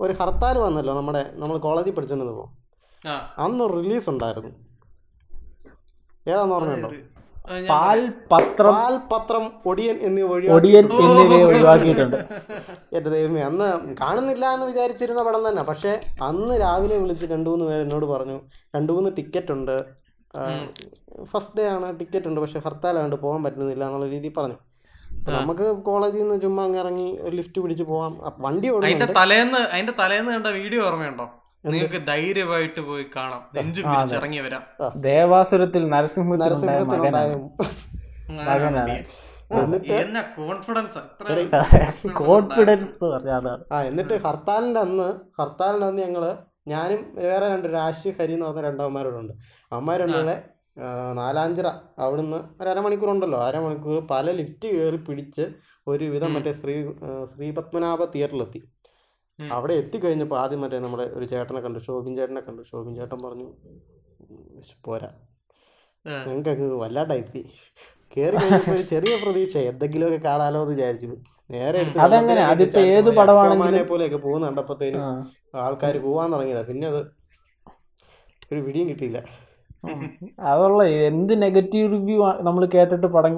B: ഒരു ഹർത്താൽ വന്നല്ലോ നമ്മുടെ നമ്മൾ കോളേജിൽ പഠിച്ചോണ്ടിരുന്നപ്പോൾ
A: പോകും
B: അന്ന് റിലീസ് ഉണ്ടായിരുന്നു. ഏതാന്ന് പറഞ്ഞോ
A: അത് ഞാൻ
C: പാൽ പത്രം.
B: പാൽ പത്രം ഒടിയൻ എന്നിവ
C: ഒടിയൻ എന്നിവയെ ഒഴിവാക്കിയിട്ടുണ്ട്.
B: എന്റെ ദൈവമേ അന്ന് കാണുന്നില്ല എന്ന് വിചാരിച്ചിരുന്ന പടം തന്നെ. പക്ഷെ അന്ന് രാവിലെ വിളിച്ച് രണ്ട് മൂന്ന് പേര് എന്നോട് പറഞ്ഞു രണ്ട് മൂന്ന് ടിക്കറ്റ് ഉണ്ട്. ഫസ്റ്റ് ഡേ ആണ് ടിക്കറ്റ് ഉണ്ട് പക്ഷെ ഹർത്താലാണ്ട് പോകാൻ പറ്റുന്നില്ല എന്നുള്ള രീതിയിൽ പറഞ്ഞു. അപ്പൊ നമുക്ക് കോളേജിൽ നിന്ന് ചുമ്മാ അങ്ങ് ഇറങ്ങി ഒരു ലിഫ്റ്റ് പിടിച്ച് പോവാം. വണ്ടി
A: അതിന്റെ തലേന്ന് അതിന്റെ തലേന്ന് കണ്ട വീഡിയോ ഓർമ്മയുണ്ടോ? നിങ്ങൾക്ക് ധൈര്യമായിട്ട് പോയി കാണാം. നെഞ്ചു ഇറങ്ങി വരാം.
C: ദേവാസുരത്തിൽ
B: നരസിംഹ
A: എന്നെ കോൺഫിഡൻസ്
C: കോൺഫിഡൻസ്
B: ആ എന്നിട്ട് ഹർത്താലിന്റെ അന്ന് ഹർത്താലിന്റെ അന്ന് ഞങ്ങൾ ഞാനും വേറെ രണ്ട് രാശി ഹരി എന്ന് പറഞ്ഞ രണ്ടവന്മാരോടുണ്ട് രണ്ടുകൂടെ ആ, നാലാഞ്ചിറ അവിടുന്ന് ഒരു അരമണിക്കൂറുണ്ടല്ലോ. അരമണിക്കൂർ പല ലിഫ്റ്റ് കയറി പിടിച്ച് ഒരുവിധം മറ്റേ ശ്രീ ശ്രീ പത്മനാഭ തിയേറ്ററിലെത്തി. അവിടെ എത്തിക്കഴിഞ്ഞപ്പോൾ ആദ്യം മറ്റേ നമ്മുടെ ഒരു ചേട്ടനെ കണ്ടു ശോഭിൻ ചേട്ടനെ കണ്ടു. ശോഭിൻ ചേട്ടൻ പറഞ്ഞു "ഉം, പോരാ. ഞങ്ങൾക്ക് അങ്ങ് ടൈപ്പ് കയറി കഴിഞ്ഞപ്പോൾ ഒരു ചെറിയ പ്രതീക്ഷ എന്തെങ്കിലുമൊക്കെ കാണാലോ എന്ന് വിചാരിച്ചു. നേരെ എടുത്ത് പോലെയൊക്കെ പോകുന്ന കണ്ടപ്പോഴത്തേനും. ആൾക്കാർ പോവാൻ തുടങ്ങിയത്. പിന്നെ അത് ഒരു പിടിയും കിട്ടിയില്ല.
C: അതുള്ള എന്ത് നെഗറ്റീവ് റിവ്യൂ നമ്മൾ കേട്ടിട്ട് പടം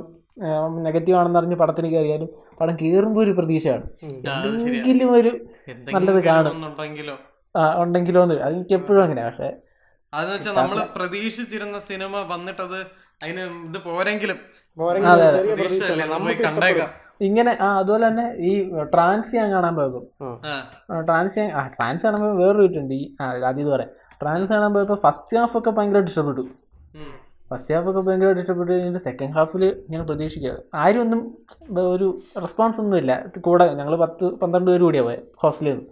C: നെഗറ്റീവ് ആണെന്ന് അറിഞ്ഞ് പടത്തിന് കയറിയാലും പടം കയറുമ്പോൾ ഒരു പ്രതീക്ഷയാണ്. എന്തെങ്കിലും ഒരു നല്ലത് കാണും.
A: ഉണ്ടെങ്കിലോ
C: ആ, ഉണ്ടെങ്കിലോ എന്ന് അത് എപ്പോഴും അങ്ങനെ പക്ഷെ
A: അതെന്ന് വെച്ചാൽ നമ്മൾ പ്രതീക്ഷിച്ചിരുന്ന സിനിമ വന്നിട്ടത് അതിന് ഇത് പോരെങ്കിലും.
B: പ്രതീക്ഷ
A: കണ്ടേക്കാം.
C: ഇങ്ങനെ ആ അതുപോലെ തന്നെ ഈ ട്രാൻസ് ഞാൻ കാണാൻ പോകും
A: ആ,
C: ട്രാൻസ് ഞാൻ ആ ട്രാൻസ് കാണുമ്പോൾ വേറൊരു വീട്ടുണ്ട് ഈ ആദ്യം അത് ഇത് പറയാം. ട്രാൻസ് കാണാൻ പോയപ്പോ ഫസ്റ്റ് ഹാഫ് ഒക്കെ ഭയങ്കരമായിട്ട് ഇഷ്ടപ്പെട്ടു. ഫസ്റ്റ് ഹാഫ് ഒക്കെ ഭയങ്കരമായിട്ട് ഇഷ്ടപ്പെട്ടു കഴിഞ്ഞിട്ട് സെക്കൻഡ് ഹാഫിൽ ഇങ്ങനെ പ്രതീക്ഷിക്കുക. ആരും ഒന്നും ഒരു റെസ്പോൺസ് ഒന്നുമില്ല കൂടെ ഞങ്ങൾ പത്ത് പന്ത്രണ്ട് പേര് കൂടിയാ പോയത് ഹോസ്റ്റലിൽ നിന്ന്.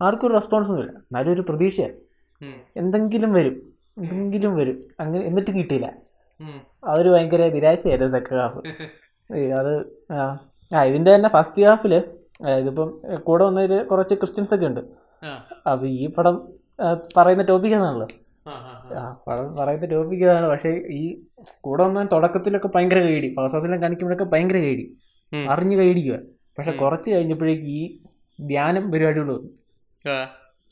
C: ആർക്കും ഒരു റെസ്പോൺസ് ഒന്നുമില്ല എന്നാലും ഒരു പ്രതീക്ഷയാണ് എന്തെങ്കിലും വരും. എന്തെങ്കിലും വരും. അങ്ങനെ എന്നിട്ട് കിട്ടിയില്ല. അതൊരു ഭയങ്കര നിരാശയായിരുന്നു സെക്കൻഡ് ഹാഫ് അത് ആ. ഇതിന്റെ തന്നെ ഫസ്റ്റ് ഹാഫിൽ ഇതിപ്പം കൂടെ വന്നൊരു കുറച്ച് ക്രിസ്ത്യൻസ് ഒക്കെ ഉണ്ട്. അപ്പൊ ഈ പടം പറയുന്ന ടോപ്പിക് ആണല്ലോ. പടം പറയുന്ന ടോപ്പിക് ഇതാണ് പക്ഷെ ഈ കൂടെ വന്ന തുടക്കത്തിലൊക്കെ ഭയങ്കര കൈഡി പാസാസിലും കാണിക്കുമ്പോഴൊക്കെ ഭയങ്കര കൈഡി അറിഞ്ഞു കൈടിക്കുക കൈഡിക്കുക പക്ഷെ. കുറച്ച് കഴിഞ്ഞപ്പോഴേക്ക് ഈ ധ്യാനം പരിപാടികൾ വന്നു.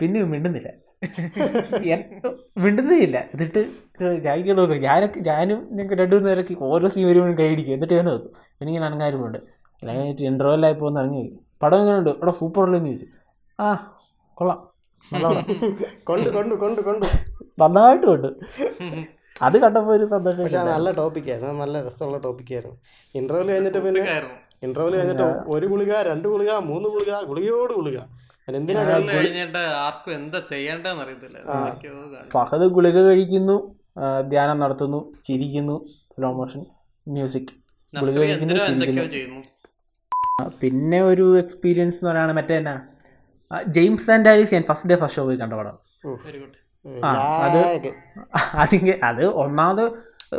C: പിന്നെ മിണ്ടുന്നില്ല. മിണ്ടുന്നേ ഇല്ല. എന്നിട്ട് ഞാൻ നോക്കും ഞാനൊക്കെ ഞാനും ഞങ്ങൾക്ക് രണ്ടു മൂന്ന് പേരൊക്കെ ഓരോ സീൻ വരുമ്പോഴും കൈയടിക്കും എന്നിട്ട് ഞാൻ നോക്കും എനിക്കിങ്ങനെ അനങ്ങാരുമുണ്ട് അല്ലെങ്കിൽ കഴിഞ്ഞിട്ട് ആയി പോകുന്ന ഇറങ്ങി പടം പടം എങ്ങനെയുണ്ട്? ഇവിടെ സൂപ്പർ അല്ലെന്ന് ചോദിച്ചു. ആ കൊള്ളാം.
B: കൊണ്ട് കൊണ്ട് കൊണ്ട് കൊണ്ട്.
C: നന്നായിട്ട് ഉണ്ട് അത് കണ്ടപ്പോൾ ഒരു സന്തോഷം.
B: പക്ഷെ നല്ല ടോപ്പിക്കായിരുന്നു നല്ല രസമുള്ള ടോപ്പിക്കായിരുന്നു. ഇന്റർവെൽ കഴിഞ്ഞിട്ട് പിന്നെ
A: ആയിരുന്നു.
B: ഇന്റർവെൽ കഴിഞ്ഞിട്ട് ഒരു ഗുളിക രണ്ട് ഗുളിക മൂന്ന് ഗുളിക ഗുളികയോട് ഗുളിക. എന്തിനാ
A: കഴിഞ്ഞിട്ട് ആർക്കും എന്താ ചെയ്യേണ്ടതെന്ന് അറിയത്തില്ല.
C: ഫഹദ് ഗുളിക കഴിക്കുന്നു. ധ്യാനം നടത്തുന്നു ചിരിക്കുന്നു സ്ലോ മോഷൻ മ്യൂസിക് പിന്നെ ഒരു എക്സ്പീരിയൻസ് എന്ന് പറയുകയാണ് മറ്റേ എന്നാ ജെയിംസ് ആൻഡ് ആലീസ് ഞാൻ ഫസ്റ്റ് ഡേ ഫസ്റ്റ് ഷോ പോയി കണ്ട പടം.
A: വെരി ഗുഡ്
C: ആ, അത്. അതിങ്ങ അത് ഒന്നാമത്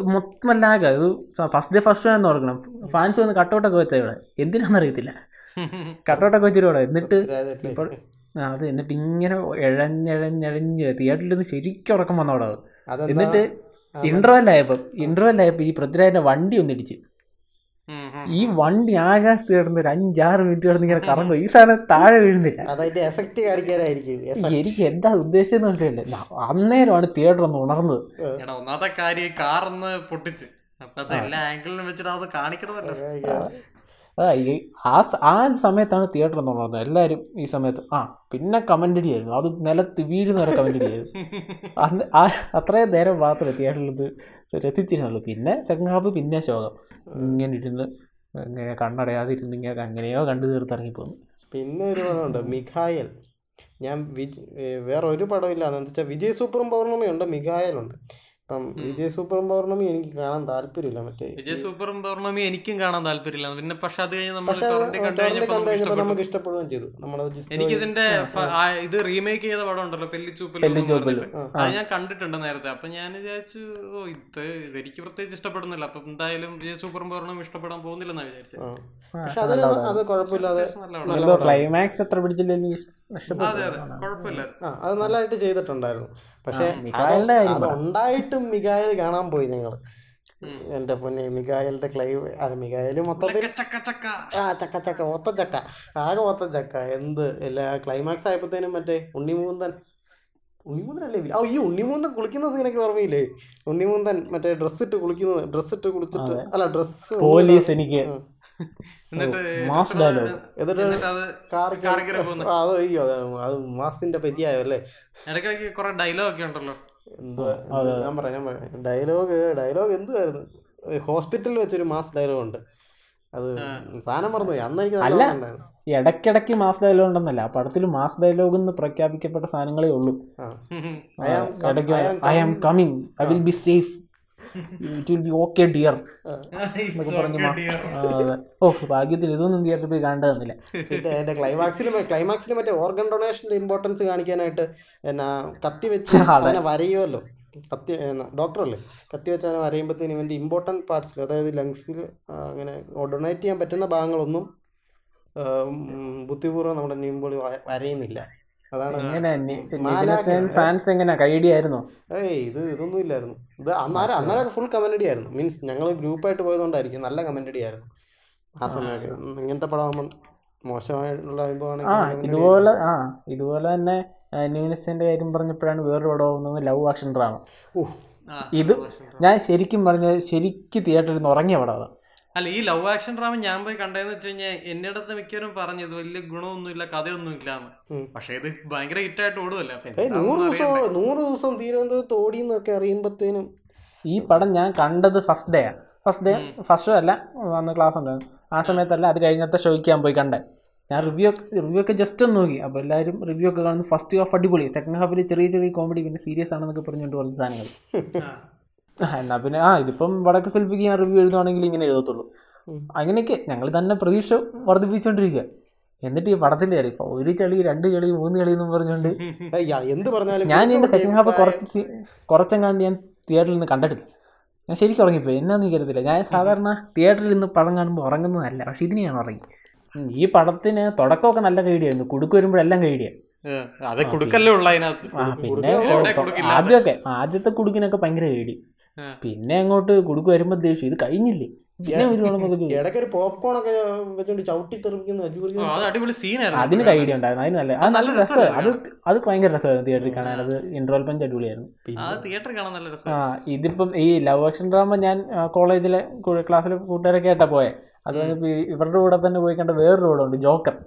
C: മൊത്തം ലാഗ് അത് ഫസ്റ്റ് ഡേ ഫസ്റ്റ് ഷോ എന്ന് ഓർക്കണം. ഫാൻസ് വന്ന് കട്ടൗട്ടൊക്കെ വെച്ച ഇവിടെ. എന്തിനാണെന്ന് അറിയത്തില്ല. കട്ടൗട്ടൊക്കെ വെച്ചിട്ട് ഇവിടെ എന്നിട്ട്? ഇപ്പോൾ അത് എന്നിട്ട് ഇങ്ങനെ എഴഞ്ഞെഴഞ്ഞെഴഞ്ഞ് തിയേറ്ററിൽ നിന്ന് ശരിക്കും ഉറക്കം വന്നോടാ അത്? എന്നിട്ട് ഇന്റർവെൽ ആയപ്പോ ഇന്റർവെൽ ആയപ്പോ ഈ പൃഥ്വിരാജിന്റെ വണ്ടി ഒന്നിടിച്ച്. ഈ വണ്ടി ആകാശത്ത് കിടന്ന് ഒരു അഞ്ചാറ് മിനിറ്റ് കിടന്ന് ഇങ്ങനെ കറങ്ങും. ഈ സാധനം താഴെ വീഴുന്നില്ല.
B: എഫക്റ്റ് കാണിക്കാനായിരിക്കും.
C: എനിക്ക് എന്താ ഉദ്ദേശിച്ചെന്ന് മനസ്സിലായില്ല. അന്നേരമാണ് തിയേറ്റർ ഒന്ന് ഉണർന്നത്.
A: ഒന്നാമത്തെ കാര്യം കാറൊന്ന് പൊട്ടിച്ച്. അപ്പൊ അത് എല്ലാ ആംഗിളിലും വെച്ചിട്ട് അത് കാണിക്കണമല്ലോ.
C: ആ ആ ആ സമയത്താണ് തിയേറ്റർ എന്ന് പറഞ്ഞത്. എല്ലാവരും ഈ സമയത്ത് ആ പിന്നെ കമന്റ് ആയിരുന്നു അത് നിലത്ത് വീഴുന്ന വരെ കമന്റ് ആയിരുന്നു അത്രയും നേരം മാത്രമേ തിയേറ്ററിൽ ഇത് രസിച്ചിരുന്നുള്ളൂ. പിന്നെ സെക്കൻഡ് ഹാഫ് പിന്നെ ശോകം. ഇങ്ങനെ ഇരുന്ന് ഇങ്ങനെ കണ്ണടയാതിരുന്ന് ഇങ്ങനെ അങ്ങനെയോ കണ്ടു തീർത്ത് ഇറങ്ങിപ്പോന്നു.
B: പിന്നെ ഒരു പടമുണ്ട് മിഖായൽ. ഞാൻ വിജ് വേറെ ഒരു പടമില്ല എന്ന് വെച്ചാൽ വിജയ് സൂപ്പറും പൗർണമിയുണ്ട് മിഖായലുണ്ട്. അപ്പം വിജയ സൂപ്പർ പൗർണമി എനിക്ക് കാണാൻ താല്പര്യമില്ല മറ്റേ
A: വിജയ സൂപ്പർ പൗർണമി എനിക്കും കാണാൻ താല്പര്യമില്ല. പിന്നെ പക്ഷെ അത് കഴിഞ്ഞ് നമ്മൾ നമുക്ക്
B: ഇഷ്ടപ്പെടുകയും ചെയ്തു.
A: എനിക്ക് ഇതിന്റെ ഇത് റീമേക്ക് ചെയ്ത പടം ഉണ്ടല്ലോ പെല്ലിച്ചൂപ്പൽ. അത് ഞാൻ കണ്ടിട്ടുണ്ട് നേരത്തെ. അപ്പൊ ഞാൻ വിചാരിച്ചു ഓ ഇത് ഇതെനിക്ക് പ്രത്യേകിച്ച് ഇഷ്ടപ്പെടുന്നില്ല. അപ്പൊ എന്തായാലും വിജയ സൂപ്പർ പൗർണമി ഇഷ്ടപ്പെടാൻ പോകുന്നില്ലെന്നാ വിചാരിച്ചത്.
B: പക്ഷെ അത് കുഴപ്പമില്ലാതെ
C: ക്ലൈമാക്സ് എത്ര പിടിച്ചില്ല
A: അതെ അതെ. കുഴപ്പമില്ല.
B: ആ അത് നല്ലതായിട്ട് ചെയ്തിട്ടുണ്ടായിരുന്നു. പക്ഷെ അത് ഉണ്ടായിട്ടും മികായൽ കാണാൻ പോയി ഞങ്ങൾ
A: ഉം.
B: എന്റെ പൊന്നെ മികായലിന്റെ ക്ലൈവ് അത് മികായൽ മൊത്തത്തിൽ
A: ചക്ക ചക്ക
B: ആ ചക്ക ചക്ക ഒത്ത ചക്ക. ആകെ ഒത്ത ചക്ക. എന്ത്? എല്ലാ ക്ലൈമാക്സ് ആയപ്പോഴത്തേനും മറ്റേ ഉണ്ണിമൂന്തൻ ഉണ്ണിമൂന്തൻ അല്ലേ ആ ഈ ഉണ്ണിമൂന്തൻ കുളിക്കുന്ന സീനൊക്കെ ഓർമ്മയില്ലേ? ഉണ്ണിമൂന്തൻ മറ്റേ ഡ്രസ് ഇട്ട് കുളിക്കുന്നത് ഡ്രസ് ഇട്ട് കുളിച്ചിട്ട് അല്ല ഡ്രസ്
C: പോലീസ് എനിക്ക്. Mass dialogue.
B: എന്നിട്ട്
A: അത്
B: അയ്യോ അത് മാസിന്റെ പെരിയായോ അല്ലേ?
A: ഇടയ്ക്കിടയ്ക്ക് കുറെ ഡയലോഗ് ഒക്കെ ഉണ്ടല്ലോ.
B: ഞാൻ പറയാം ഞാൻ പറയാം. ഡയലോഗ് ഡയലോഗ് എന്തുവായിരുന്നു? ഹോസ്പിറ്റലിൽ വെച്ചൊരു മാസ് ഡയലോഗ് ഉണ്ട്. അത് സാധനം പറഞ്ഞു അന്ന് എനിക്ക് നല്ല
C: ഇടയ്ക്കിടയ്ക്ക് മാസ് ഡയലോഗ് ഉണ്ടെന്നല്ല ആ പടത്തിൽ മാസ് ഡയലോഗ് എന്ന് പ്രഖ്യാപിക്കപ്പെട്ട സാധനങ്ങളേ ഉള്ളൂ. I am coming I will be safe it will be okay dear എന്നൊക്കെ പറഞ്ഞു അതെ. ഓ ഭാഗ്യത്തിൽ ഇതൊന്നും തിയേറ്ററിൽ പോയി കണ്ടതെന്നില്ല
B: പിന്നെ എന്റെ ക്ലൈമാക്സിൽ ക്ലൈമാക്സിൽ മറ്റേ ഓർഗൻ ഡൊണേഷന്റെ ഇമ്പോർട്ടൻസ് കാണിക്കാനായിട്ട് എന്നാ കത്തി വെച്ച് അവനെ വരയുമല്ലോ കത്തി ഡോക്ടർ അല്ലേ? കത്തി വെച്ച് അവനെ വരയുമ്പോഴത്തേനും ഇവന്റെ ഇമ്പോർട്ടന്റ് പാർട്സിൽ അതായത് ലങ്സിൽ അങ്ങനെ ഡൊണേറ്റ് ചെയ്യാൻ പറ്റുന്ന ഭാഗങ്ങളൊന്നും ബുദ്ധിപൂർവം നമ്മുടെ നീമ്പോളി വരയുന്നില്ല. അതാണ്
C: ഫാൻസ് എങ്ങനെ കൈഡിയായിരുന്നോ?
B: ഏയ് ഇത് ഇതൊന്നും ഇല്ലായിരുന്നു ഇത് അന്നേരം അന്നേരം ഫുൾ കമന്റഡി ആയിരുന്നു. മീൻസ് ഞങ്ങൾ ഗ്രൂപ്പായിട്ട് പോയതുകൊണ്ടായിരിക്കും നല്ല കമന്റഡി ആയിരുന്നു. ആ സമയത്ത് ഇങ്ങനത്തെ പടമാകുമ്പോൾ മോശമായിട്ടുള്ള
C: ആ
B: അനുഭവമാണെങ്കിൽ
C: ഇതുപോലെ ആ ഇതുപോലെ തന്നെ ന്യൂനസിന്റെ കാര്യം പറഞ്ഞപ്പോഴാണ് വേറൊരു പടം ലവ് ആക്ഷൻ ഡ്രാമ ഇത് ഞാൻ ശരിക്കും പറഞ്ഞ ശരിക്കും തിയേറ്ററിൽ നിന്ന് ഉറങ്ങിയ പടം അതാ.
A: അല്ല ഈ ലവ് ആക്ഷൻ ഡ്രാമ ഞാൻ പോയി കണ്ടതെന്ന് വെച്ച് കഴിഞ്ഞാൽ എന്റെ അടുത്ത് മിക്കവരും പറഞ്ഞു ഇത് വലിയ ഗുണമൊന്നുമില്ല കഥയൊന്നും ഇല്ലാന്ന്. പക്ഷെ ഇത് ഭയങ്കര ഹിറ്റായിട്ട് ഓടുമല്ലോ
B: നൂറ് ദിവസം? നൂറ് ദിവസം തിരുവനന്തപുരത്ത് ഓടിയെന്നൊക്കെ അറിയുമ്പോഴത്തേനും
C: ഈ പടം ഞാൻ കണ്ടത് ഫസ്റ്റ് ഡേ ആണ് ഫസ്റ്റ് ഡേ ഫസ്റ്റ് ഷോ അല്ല അന്ന് ക്ലാസ് ഉണ്ടായിരുന്നു. ആ സമയത്തല്ല അത് കഴിഞ്ഞത്തെ ഷോയ്ക്ക് ഞാൻ പോയി കണ്ടേ. ഞാൻ റിവ്യൂ റിവ്യൂ ഒക്കെ ജസ്റ്റ് ഒന്ന് നോക്കി. അപ്പോൾ എല്ലാവരും റിവ്യൂ ഒക്കെ കാണുന്നു. ഫസ്റ്റ് ഹാഫ് അടിപൊളി. സെക്കൻഡ് ഹാഫിൽ ചെറിയ ചെറിയ കോമഡി പിന്നെ സീരിയസ് ആണെന്നൊക്കെ പറഞ്ഞുകൊണ്ട് കുറച്ച് സാധനങ്ങൾ. എന്നാ പിന്നെ ആ ഇതിപ്പം വടക്ക് സെൽഫിക്ക് ഞാൻ റിവ്യൂ എഴുതുവാണെങ്കിൽ ഇങ്ങനെ എഴുതത്തുള്ളൂ. അങ്ങനെയൊക്കെ ഞങ്ങൾ തന്നെ പ്രതീക്ഷ വർദ്ധിപ്പിച്ചുകൊണ്ടിരിക്കുക എന്നിട്ട് ഈ പടത്തിന്റെ കാര്യം ഇപ്പൊ ഒരു ചളി രണ്ട് ചളി മൂന്ന് ചളി എന്നും പറഞ്ഞുകൊണ്ട്
B: എന്ത് പറഞ്ഞാലും
C: ഞാൻ എന്റെ സെക്കൻഡ് ഹാഫ് കുറച്ച് കുറച്ചെങ്ങാണ്ട് ഞാൻ തിയേറ്ററിൽ നിന്ന് കണ്ടിട്ടില്ല. ഞാൻ ശരിക്കും ഉറങ്ങിപ്പോയി. എന്നാന്ന് കരുതില്ല ഞാൻ സാധാരണ തിയേറ്ററിൽ നിന്ന് പടം കാണുമ്പോൾ ഉറങ്ങുന്നതല്ല പക്ഷെ ഇതിന് ഞാൻ ഉറങ്ങി. ഈ പടത്തിന് തുടക്കമൊക്കെ നല്ല കൈഡിയായിരുന്നു. കുടുക്ക് വരുമ്പോഴെല്ലാം കൈഡിയാ.
A: ഏ, അത് കൊടുക്കല്ലേ ഉള്ള
C: പിന്നെ? ആദ്യമൊക്കെ ആദ്യത്തെ കുടുക്കിനൊക്കെ ഭയങ്കര
A: ആ.
C: പിന്നെ അങ്ങോട്ട് കുടുക്ക് വരുമ്പോ ദേഷ്യം ഇത് കഴിഞ്ഞില്ലേ?
B: ഒരു പോപ്കോൺ ഒക്കെ വെച്ചോണ്ട് ചവിട്ടി
C: അതിന് കൈഡി ഉണ്ടായിരുന്നു. അതിന് നല്ല അത് നല്ല രസമാണ് അത് അത് ഭയങ്കര രസമായിരുന്നു തിയേറ്ററിൽ കാണാൻ. അത് ഇൻട്രോൽ പഞ്ച് അടിപൊളിയായിരുന്നു. ആ ഇതിപ്പം ഈ ലവ് ആക്ഷൻ ഡ്രാമ ഞാൻ കോളേജിലെ ക്ലാസ്സിലെ കൂട്ടുകാരൊക്കെ ആയിട്ടാ പോയെ. അത് ഇവരുടെ കൂടെ തന്നെ പോയി കണ്ട വേറൊരു കൂടെ ഉണ്ട് ജോക്കർ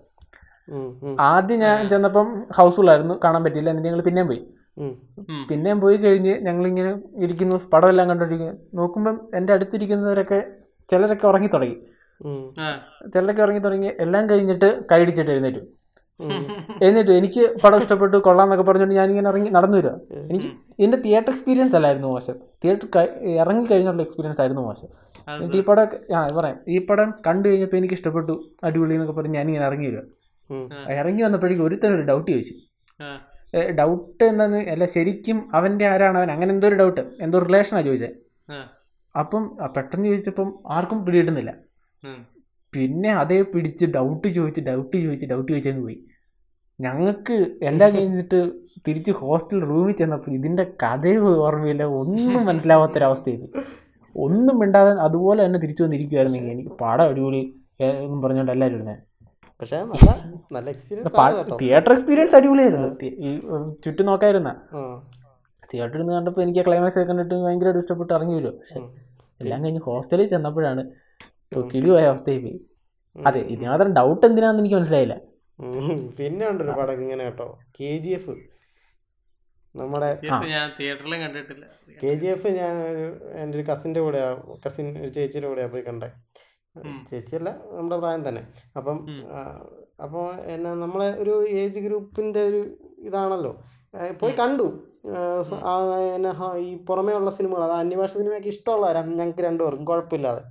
C: ആദ്യം ഞാൻ ചെന്നപ്പം ഹൗസ്ഫുൾ ആയിരുന്നു. കാണാൻ പറ്റിയില്ല. എന്നിട്ട് ഞങ്ങൾ പിന്നെയും പോയി.
B: ഉം.
C: പിന്നെയും പോയി കഴിഞ്ഞ് ഞങ്ങളിങ്ങനെ ഇരിക്കുന്നു പടം എല്ലാം കണ്ടോണ്ടിരിക്കുന്നു. നോക്കുമ്പം എന്റെ അടുത്തിരിക്കുന്നവരൊക്കെ ചിലരൊക്കെ ഉറങ്ങി തുടങ്ങി.
B: ഉം,
A: ആ.
C: ചിലരൊക്കെ ഉറങ്ങി തുടങ്ങി എല്ലാം കഴിഞ്ഞിട്ട് കൈടിച്ചിട്ട് എഴുന്നേറ്റു.
B: ഉം.
C: എന്നിട്ട് എനിക്ക് പടം ഇഷ്ടപ്പെട്ടു കൊള്ളാന്നൊക്കെ പറഞ്ഞുകൊണ്ട് ഞാനിങ്ങനെ ഇറങ്ങി നടന്നു വരിക. എനിക്ക് എന്റെ തിയേറ്റർ എക്സ്പീരിയൻസ് അല്ലായിരുന്നു മോശം. തിയേറ്റർ ഇറങ്ങി കഴിഞ്ഞുള്ള എക്സ്പീരിയൻസ് ആയിരുന്നു മോശം.
A: എനിക്ക്
C: എന്നിട്ട് ഈ പടം ആ പറയാം. ഈ പടം കണ്ടു കഴിഞ്ഞപ്പോൾ എനിക്ക് ഇഷ്ടപ്പെട്ടു അടിപൊളി എന്നൊക്കെ പറഞ്ഞ് ഞാനിങ്ങനെ ഇറങ്ങി വരിക. ഇറങ്ങി വന്നപ്പോഴേക്കും ഒരു ഡൗട്ട് ചോദിച്ചു.
A: ആ.
C: ഡൗട്ട് എന്താന്ന് അല്ല ശരിക്കും അവന്റെ ആരാണ് അവൻ? അങ്ങനെ എന്തോ ഒരു ഡൗട്ട് എന്തോ റിലേഷനാണ് ചോദിച്ചത്. അപ്പം പെട്ടെന്ന് ചോദിച്ചപ്പം ആർക്കും
A: പിടിയിടുന്നില്ല
C: പിന്നെ അതേ പിടിച്ച് ഡൗട്ട് ചോദിച്ച് ഡൗട്ട് ചോദിച്ച് ഡൗട്ട് ചോദിച്ചങ്ങ് പോയി. ഞങ്ങൾക്ക് എല്ലാം കഴിഞ്ഞിട്ട് തിരിച്ച് ഹോസ്റ്റൽ റൂമിൽ ചെന്നപ്പോൾ ഇതിന്റെ കഥയും ഓർമ്മയില്ല. ഒന്നും മനസ്സിലാവാത്തൊരവസ്ഥയായി. ഒന്നും മിണ്ടാതെ അതുപോലെ തന്നെ തിരിച്ചു വന്നിരിക്കുമായിരുന്നെങ്കിൽ എനിക്ക് പാടം അടിപൊളി എന്നും പറഞ്ഞുകൊണ്ട് എല്ലാവരും ഇരുന്നേ.
B: പക്ഷേ നല്ല നല്ല എക്സ്പീരിയൻസ്
C: തിയേറ്റർ എക്സ്പീരിയൻസ് അടിപൊളിയായിരുന്നു. ചുറ്റും നോക്കായിരുന്ന. തിയേറ്ററിൽ നിന്ന് കണ്ടപ്പോൾ എനിക്ക് ക്ലൈമാക്സ് ഒക്കെ കണ്ടിട്ട് ഭയങ്കരമായിട്ട് ഇഷ്ടപ്പെട്ട് ഇറങ്ങി വരും. പക്ഷെ എല്ലാം കഴിഞ്ഞ് ഹോസ്റ്റലിൽ ചെന്നപ്പോഴാണ് കിളിയായ അവസ്ഥയിൽ പോയി. അതെ ഇതിന് മാത്രം ഡൗട്ട് എന്തിനാന്ന് എനിക്ക് മനസ്സിലായില്ല.
B: പിന്നെ ഉണ്ടൊരു പടം ഇങ്ങനെ കേട്ടോ. കെ ജി എഫ് നമ്മുടെ
A: ഞാൻ തിയേറ്ററിലും കണ്ടിട്ടില്ല.
B: കെ ജി എഫ് ഞാൻ ഒരു എന്റെ ഒരു കസിന്റെ കൂടെയാ കസിൻ ഒരു ചേച്ചിയുടെ കൂടെയാ പോയി കണ്ടേ. ചേച്ചിയല്ല നമ്മുടെ പ്രായം തന്നെ. അപ്പം. അപ്പോൾ എന്നാ നമ്മളെ ഒരു ഏജ് ഗ്രൂപ്പിന്റെ ഒരു ഇതാണല്ലോ. പോയി കണ്ടു. എന്നാ ഈ പുറമേ ഉള്ള സിനിമകൾ. അത് അന്യഭാഷ സിനിമയൊക്കെ ഇഷ്ടമുള്ള ഞങ്ങൾക്ക് രണ്ടുപേർക്കും കുഴപ്പമില്ലാതെ.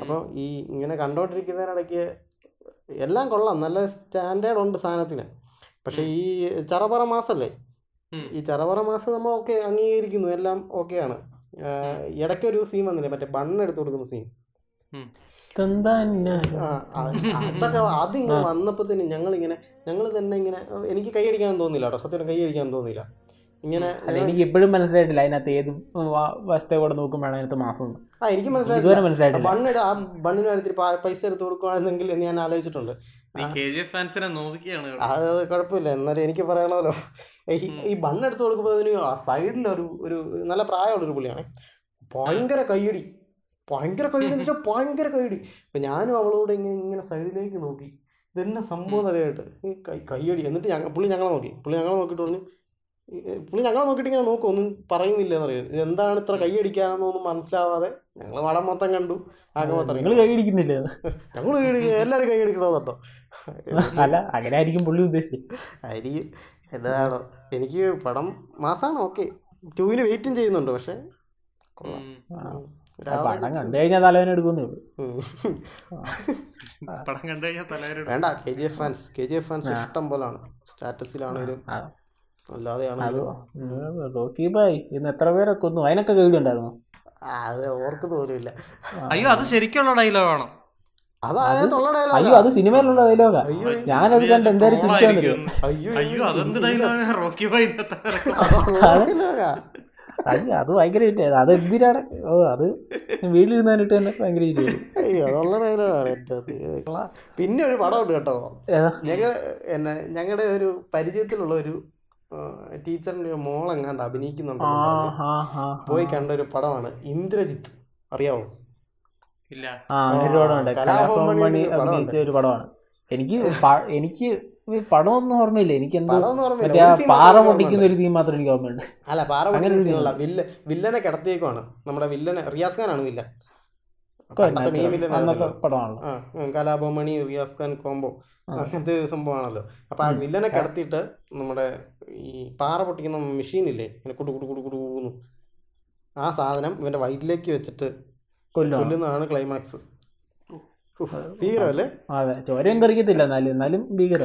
B: അപ്പോൾ ഈ ഇങ്ങനെ കണ്ടോണ്ടിരിക്കുന്നതിനിടയ്ക്ക് എല്ലാം കൊള്ളാം. നല്ല സ്റ്റാൻഡേർഡ് ഉണ്ട് സാധനത്തിന്. പക്ഷേ ഈ ചറപറ മാസല്ലേ. ഈ ചറപറ മാസം നമ്മൾ ഓക്കെ അംഗീകരിക്കുന്നു. എല്ലാം ഓക്കെയാണ്. ഇടയ്ക്കൊരു സീൻ വന്നില്ലേ? മറ്റേ ബണ്ണ് എടുത്ത് കൊടുക്കുന്ന സീൻ അതൊക്കെ അതിങ്ങനെ വന്നപ്പോ തന്നെ ഞങ്ങൾ ഇങ്ങനെ ഞങ്ങൾ തന്നെ ഇങ്ങനെ എനിക്ക് കൈയടിക്കാൻ തോന്നില്ല കേട്ടോ. സത്യം കൈയടിക്കാൻ തോന്നില്ല ഇങ്ങനെ
C: എനിക്ക് ഇപ്പോഴും മനസ്സിലായിട്ടില്ല അതിനകത്ത് ഏത് വസ്തു കൂടെ നോക്കുമ്പോഴാണ് അതിനകത്ത് മാസം.
B: ആ എനിക്ക്
C: മനസ്സിലായിട്ട്
B: മനസ്സിലായിട്ടില്ല.
C: ബണ്ണ്
B: ബണ്ണിന് ആ ബണ്ണിന് കാര്യത്തിൽ പൈസ എടുത്ത് കൊടുക്കുകയാണെങ്കിൽ എന്ന് ഞാൻ ആലോചിച്ചിട്ടുണ്ട്. അത് കുഴപ്പമില്ല. എന്നാലും എനിക്ക് പറയണമല്ലോ ഈ ബണ്ണെടുത്ത് ബണ്ണ് എടുത്ത് കൊടുക്കുമ്പോൾ അതിന് ആ സൈഡിൽ ഒരു ഒരു നല്ല പ്രായമുള്ളൊരു പുള്ളിയാണ്. ഭയങ്കര കയ്യടി ഭയങ്കര കൈഡി എന്ന് വെച്ചാൽ ഭയങ്കര കൈഡി അപ്പം ഞാനും അവളോട് ഇങ്ങനെ ഇങ്ങനെ സൈഡിലേക്ക് നോക്കി. ഇതെന്നെ സംഭവം അറിയായിട്ട് ഈ കൈ കൈയടി എന്നിട്ട് ഞങ്ങൾ പുള്ളി ഞങ്ങളെ നോക്കി. പുള്ളി ഞങ്ങളെ നോക്കിയിട്ട് പറഞ്ഞു പുള്ളി ഞങ്ങളെ നോക്കിയിട്ട് ഇങ്ങനെ നോക്കും. ഒന്നും പറയുന്നില്ല എന്നറിയാം ഇതെന്താണ് ഇത്ര കൈയടിക്കാനെന്നൊന്നും മനസ്സിലാവാതെ? ഞങ്ങൾ വടം മൊത്തം കണ്ടു. ആകെ മൊത്തം
C: നിങ്ങൾ കൈയടിക്കുന്നില്ല
B: ഞങ്ങൾ എല്ലാവരും കേട്ടോ
C: അല്ല അങ്ങനെ ആയിരിക്കും പുള്ളി ഉദ്ദേശിച്ചു
B: ആയിരിക്കും എന്നതാണോ? എനിക്ക് പടം മാസമാണ് ഓക്കെ. ടൂവിന് വെയിറ്റും ചെയ്യുന്നുണ്ട് പക്ഷേ കൊള്ളാം.
C: പടം കണ്ടു കഴിഞ്ഞാൽ തലവേന എടുക്കുന്നേ ഉള്ളൂ
A: പടം കണ്ടു കഴിഞ്ഞാൽ തലവരും
B: വേണ്ട K G F fans K G F fans ഇഷ്ടം പോലാണ്. സ്റ്റാറ്റസിലാണെങ്കിലും അല്ലാതെയാണെങ്കിലും.
C: എത്ര പേരെ കൊന്നു? അതിനൊക്കെ കേൾവി ഉണ്ടായിരുന്നു
B: അത് ഓർക്ക് തോന്നില്ല
A: അയ്യോ അത് ശരിക്കുള്ള ഡയലോഗാണോ?
B: അതായത്
C: അയ്യോ അത് സിനിമയിലുള്ള ഡയലോഗാ. ഞാനത് കണ്ട് എന്തായാലും
B: അയ്യോ
A: അയ്യോ അതെന്ത് ഡയലോഗാ? റോക്കി
C: അയ്യോ അത് ഭയങ്കര ഹിറ്റ് അത് എന്തിനാണ്? ഓ അത് വീട്ടിലിരുന്നാനിട്ട് തന്നെ ഭയങ്കര
B: അയ്യോ അതുള്ള ഡയലോഗാണ് എന്റെ അത്. പിന്നെ ഒരു പടമുണ്ട് കേട്ടോ? ഞങ്ങൾ എന്നെ ഞങ്ങളുടെ ഒരു പരിചയത്തിലുള്ള ഒരു ടീച്ചറിന്റെ മോളെങ്ങാണ്ട് അഭിനയിക്കുന്നുണ്ട് പോയി കണ്ട ഒരു പടമാണ്. ഇന്ദ്രജിത്ത്. അറിയാവോ?
A: ഇല്ല.
C: ആ അങ്ങനെ ഒരു പടമുണ്ട്
B: കലാഭവൻ
C: മണി അഭിനയിച്ച ഒരു പടമാണ്. എനിക്ക് എനിക്ക് പടമൊന്നും ഓർമ്മയില്ല. എനിക്ക്. മറ്റേ പാറ പൊട്ടിക്കുന്ന ഒരു സീൻ മാത്രം എനിക്ക് ഓർമ്മയുണ്ട്.
B: അല്ല പാറ പൊട്ടിക്കുന്ന സീനല്ല വില്ല വില്ലനെ കിടത്തിയേക്കുവാണ്. നമ്മുടെ വില്ലനെ റിയാസ് ഖാനാണ് വില്ലൻ. കലാഭവമണി റിയാസ് ഖാൻ കോംബോ അങ്ങനത്തെ ഒരു സംഭവമാണല്ലോ. അപ്പൊ ആ വില്ലനെ കിടത്തിയിട്ട് നമ്മുടെ ഈ പാറ പൊട്ടിക്കുന്ന മെഷീൻ ഇല്ലേ? ഇങ്ങനെ കുടു കുടു കുടു കുടൂന്ന് ആ സാധനം ഇവന്റെ വയറ്റിലേക്ക് വെച്ചിട്ട് കൊല്ലുന്നതാണ് ക്ലൈമാക്സ് ഭീകരം
C: അതെ ചോരയും കറിക്കത്തില്ല എന്നാലും എന്നാലും ഭീകര.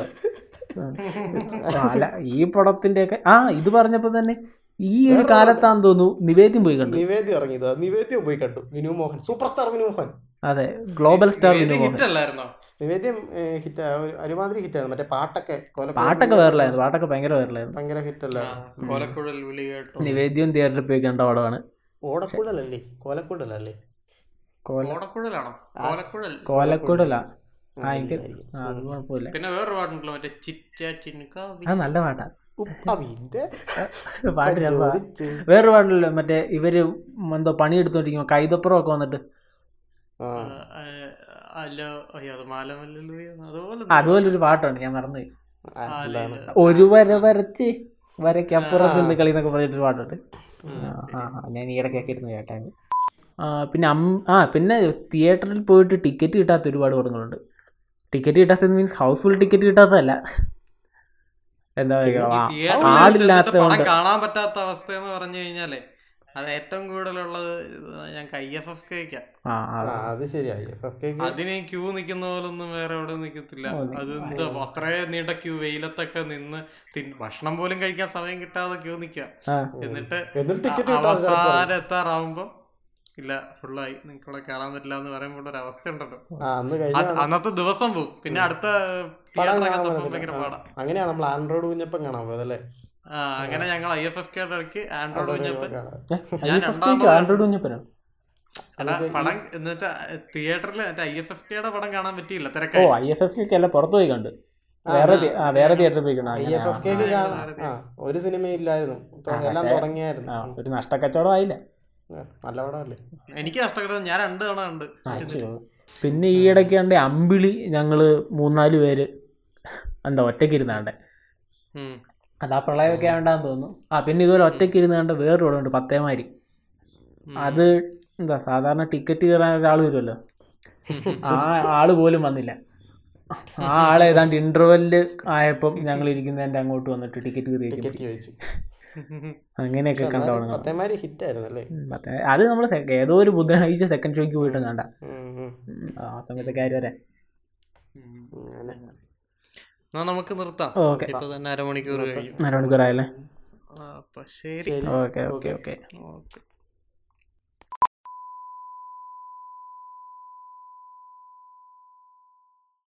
C: അല്ല ഈ പടത്തിന്റെ ഒക്കെ ആ ഇത് പറഞ്ഞപ്പോ തന്നെ ഈ ഒരു കാലത്താന്ന് തോന്നുന്നു നിവേദ്യം പോയി കണ്ടു.
B: നിവേദ്യം ഇറങ്ങിയത് നിവേദ്യം പോയി കണ്ടു വിനു മോഹൻ സൂപ്പർ സ്റ്റാർ വിനു മോഹൻ.
C: അതെ ഗ്ലോബൽ സ്റ്റാർ വിനു മോഹൻ.
B: നിവേദ്യം ഹിറ്റ് ഒരുമാതിരി ഹിറ്റായിരുന്നു മറ്റേ പാട്ടൊക്കെ
C: പാട്ടൊക്കെ വൈറലായിരുന്നു പാട്ടൊക്കെ ഭയങ്കര വൈറലായിരുന്നു
B: ഭയങ്കര ഹിറ്റല്ല
A: കൊലക്കുഴൽ വിളി
C: നിവേദ്യം തിയേറ്ററിൽ പോയി കണ്ട പടമാണ്.
B: ഓടക്കൂടലല്ലേ കോലക്കുഴലല്ലേ?
A: കോലക്കുഴൽ.
C: ആ എനിക്ക്
B: ആയിരിക്കും.
C: ആ അത് കുഴപ്പമില്ല.
A: പിന്നെ പാട്ടുണ്ടല്ലോ മറ്റേ
C: അത് നല്ല പാട്ടാ. വേറൊരു പാട്ടില്ല മറ്റേ ഇവർ എന്തോ പണിയെടുത്തോണ്ടിരിക്കുമ്പോ കൈതപ്പുറം ഒക്കെ വന്നിട്ട്
A: അതുപോലെ
C: അതുപോലെ ഒരു പാട്ടാണ് ഞാൻ മറന്നുപോയി ഒരു വര വരച്ച് വരയ്ക്കപ്പുറത്ത് നിന്ന് കളി എന്നൊക്കെ പറഞ്ഞിട്ടൊരു പാട്ടുണ്ട്. ആ ഞാൻ ഈ ഇടയ്ക്കൊക്കെ ഇരുന്ന് കേട്ടായിരുന്നു പിന്നെ അം- ആ പിന്നെ തിയേറ്ററിൽ പോയിട്ട് ടിക്കറ്റ് കിട്ടാത്ത ഒരുപാട് പടങ്ങളുണ്ട്. ടിക്കറ്റ് കിട്ടാത്തത് മീൻസ് ഹൗസ്ഫുൾ ടിക്കറ്റ് കിട്ടാത്തതല്ല. എന്താ പറയുക ആളില്ലാത്തതുകൊണ്ട്
A: കാണാൻ പറ്റാത്ത അവസ്ഥ എന്ന് പറഞ്ഞു കഴിഞ്ഞാലേ അത് ഏറ്റവും കൂടുതലുള്ളത് ഞാൻ ഐ എഫ് എഫ് കേക്കാ
C: ആ ആ
B: ആ, അത് ശരിയാ.
A: അതിന് ക്യൂ നിൽക്കുന്ന പോലൊന്നും വേറെ എവിടെ നിൽക്കത്തില്ല.
C: ഓ, നി-
A: അത് എന്താ അത്രയും നീണ്ട ക്യൂ വെയിലത്തൊക്കെ നിന്ന് ഭക്ഷണം പോലും കഴിക്കാൻ സമയം കിട്ടാതെ ക്യൂ നിക്കുക
B: എന്നിട്ട്
A: അവസാനം എത്താറാവുമ്പോ ഇല്ല ഫുള്ളായി നിങ്ങൾക്ക് ഇവിടെ കയറാൻ പറ്റില്ല എന്ന് പറയുമ്പോൾ ഒരു അവസ്ഥ ഉണ്ടല്ലോ
B: അന്ന് കഴിഞ്ഞ
A: അന്നത്തെ ദിവസം പോവും. പിന്നെ അടുത്ത
B: അങ്ങനെയാ നമ്മൾ ആൻഡ്രോയിഡ് കുഞ്ഞപ്പം കാണാൻ പോയത് അല്ലേ?
A: ആ അങ്ങനെ ഞങ്ങൾ ഐ എഫ് എഫ് കെ ഇടയ്ക്ക് ആൻഡ്രോയിഡ് കുഞ്ഞപ്പൻ. ഞാൻ
C: ആൻഡ്രോയിഡ്
A: പടം എന്നിട്ട് തിയേറ്ററിൽ മറ്റേ ഐ എഫ് എഫ് കെയുടെ പടം കാണാൻ പറ്റിയില്ല
C: ഓ
A: തിരക്കായി
C: ഐ എഫ് എഫ് അല്ല പുറത്തു പോയി കണ്ട്. വേറെ ആ വേറെ തിയേറ്ററിൽ പോയി
B: ഐ എഫ് എഫ് കെക്ക് ഒരു സിനിമ ഇല്ലായിരുന്നു. തൊ- എല്ലാം തുടങ്ങിയായിരുന്നു.
C: ഒരു നഷ്ടക്കച്ചവടം ആയില്ല.
B: നല്ല പടമല്ലേ
A: എനിക്ക് നഷ്ടപ്പെട്ടത് ഞാൻ രണ്ട് തവണ ഉണ്ട്
C: പിന്നെ ഈ ഇടയ്ക്ക് കണ്ടേ അമ്പിളി ഞങ്ങൾ മൂന്നാൽ പേര് എന്താ ഒറ്റയ്ക്ക് ഇരുന്നാണ്ടേ അതാ പ്രളയമൊക്കെ ആവണ്ടാന്ന് തോന്നുന്നു. ആ പിന്നെ ഇതുപോലെ ഒറ്റയ്ക്ക് ഇരുന്നാണ്ട് വേറെ വേറൊരു ഉണ്ട് പത്തേമാരി. അത് എന്താ സാധാരണ ടിക്കറ്റ് കയറാൻ ഒരാൾ വരുമല്ലോ ആ ആൾ പോലും വന്നില്ല. ആ ആൾ ഏതാണ്ട് ഇന്റർവെല്ല് ആയപ്പം ഞങ്ങൾ ഇരിക്കുന്നതിന്റെ അങ്ങോട്ട് വന്നിട്ട് ടിക്കറ്റ് കയറി വെച്ചു അങ്ങനെയൊക്കെ കണ്ടു
B: ഹിറ്റ് ആയിരുന്നു
C: അത് നമ്മൾ ഏതോ ഒരു ബുധനാഴ്ച സെക്കൻഡ് ഷോയ്ക്ക് പോയിട്ട് കണ്ട. ആ സമയത്തെ കാര്യം വരെ.
A: എന്നാ നമുക്ക് നിർത്താം.
C: ഓക്കെ.
A: ഇപ്പൊ തന്നെ അരമണിക്കൂർ ആയല്ലേ
C: അരമണിക്കൂറായല്ലേ?
A: ആ, അപ്പൊ ശരി.
B: ശരി.
C: Okay okay. ഓക്കെ.
A: ഓക്കെ.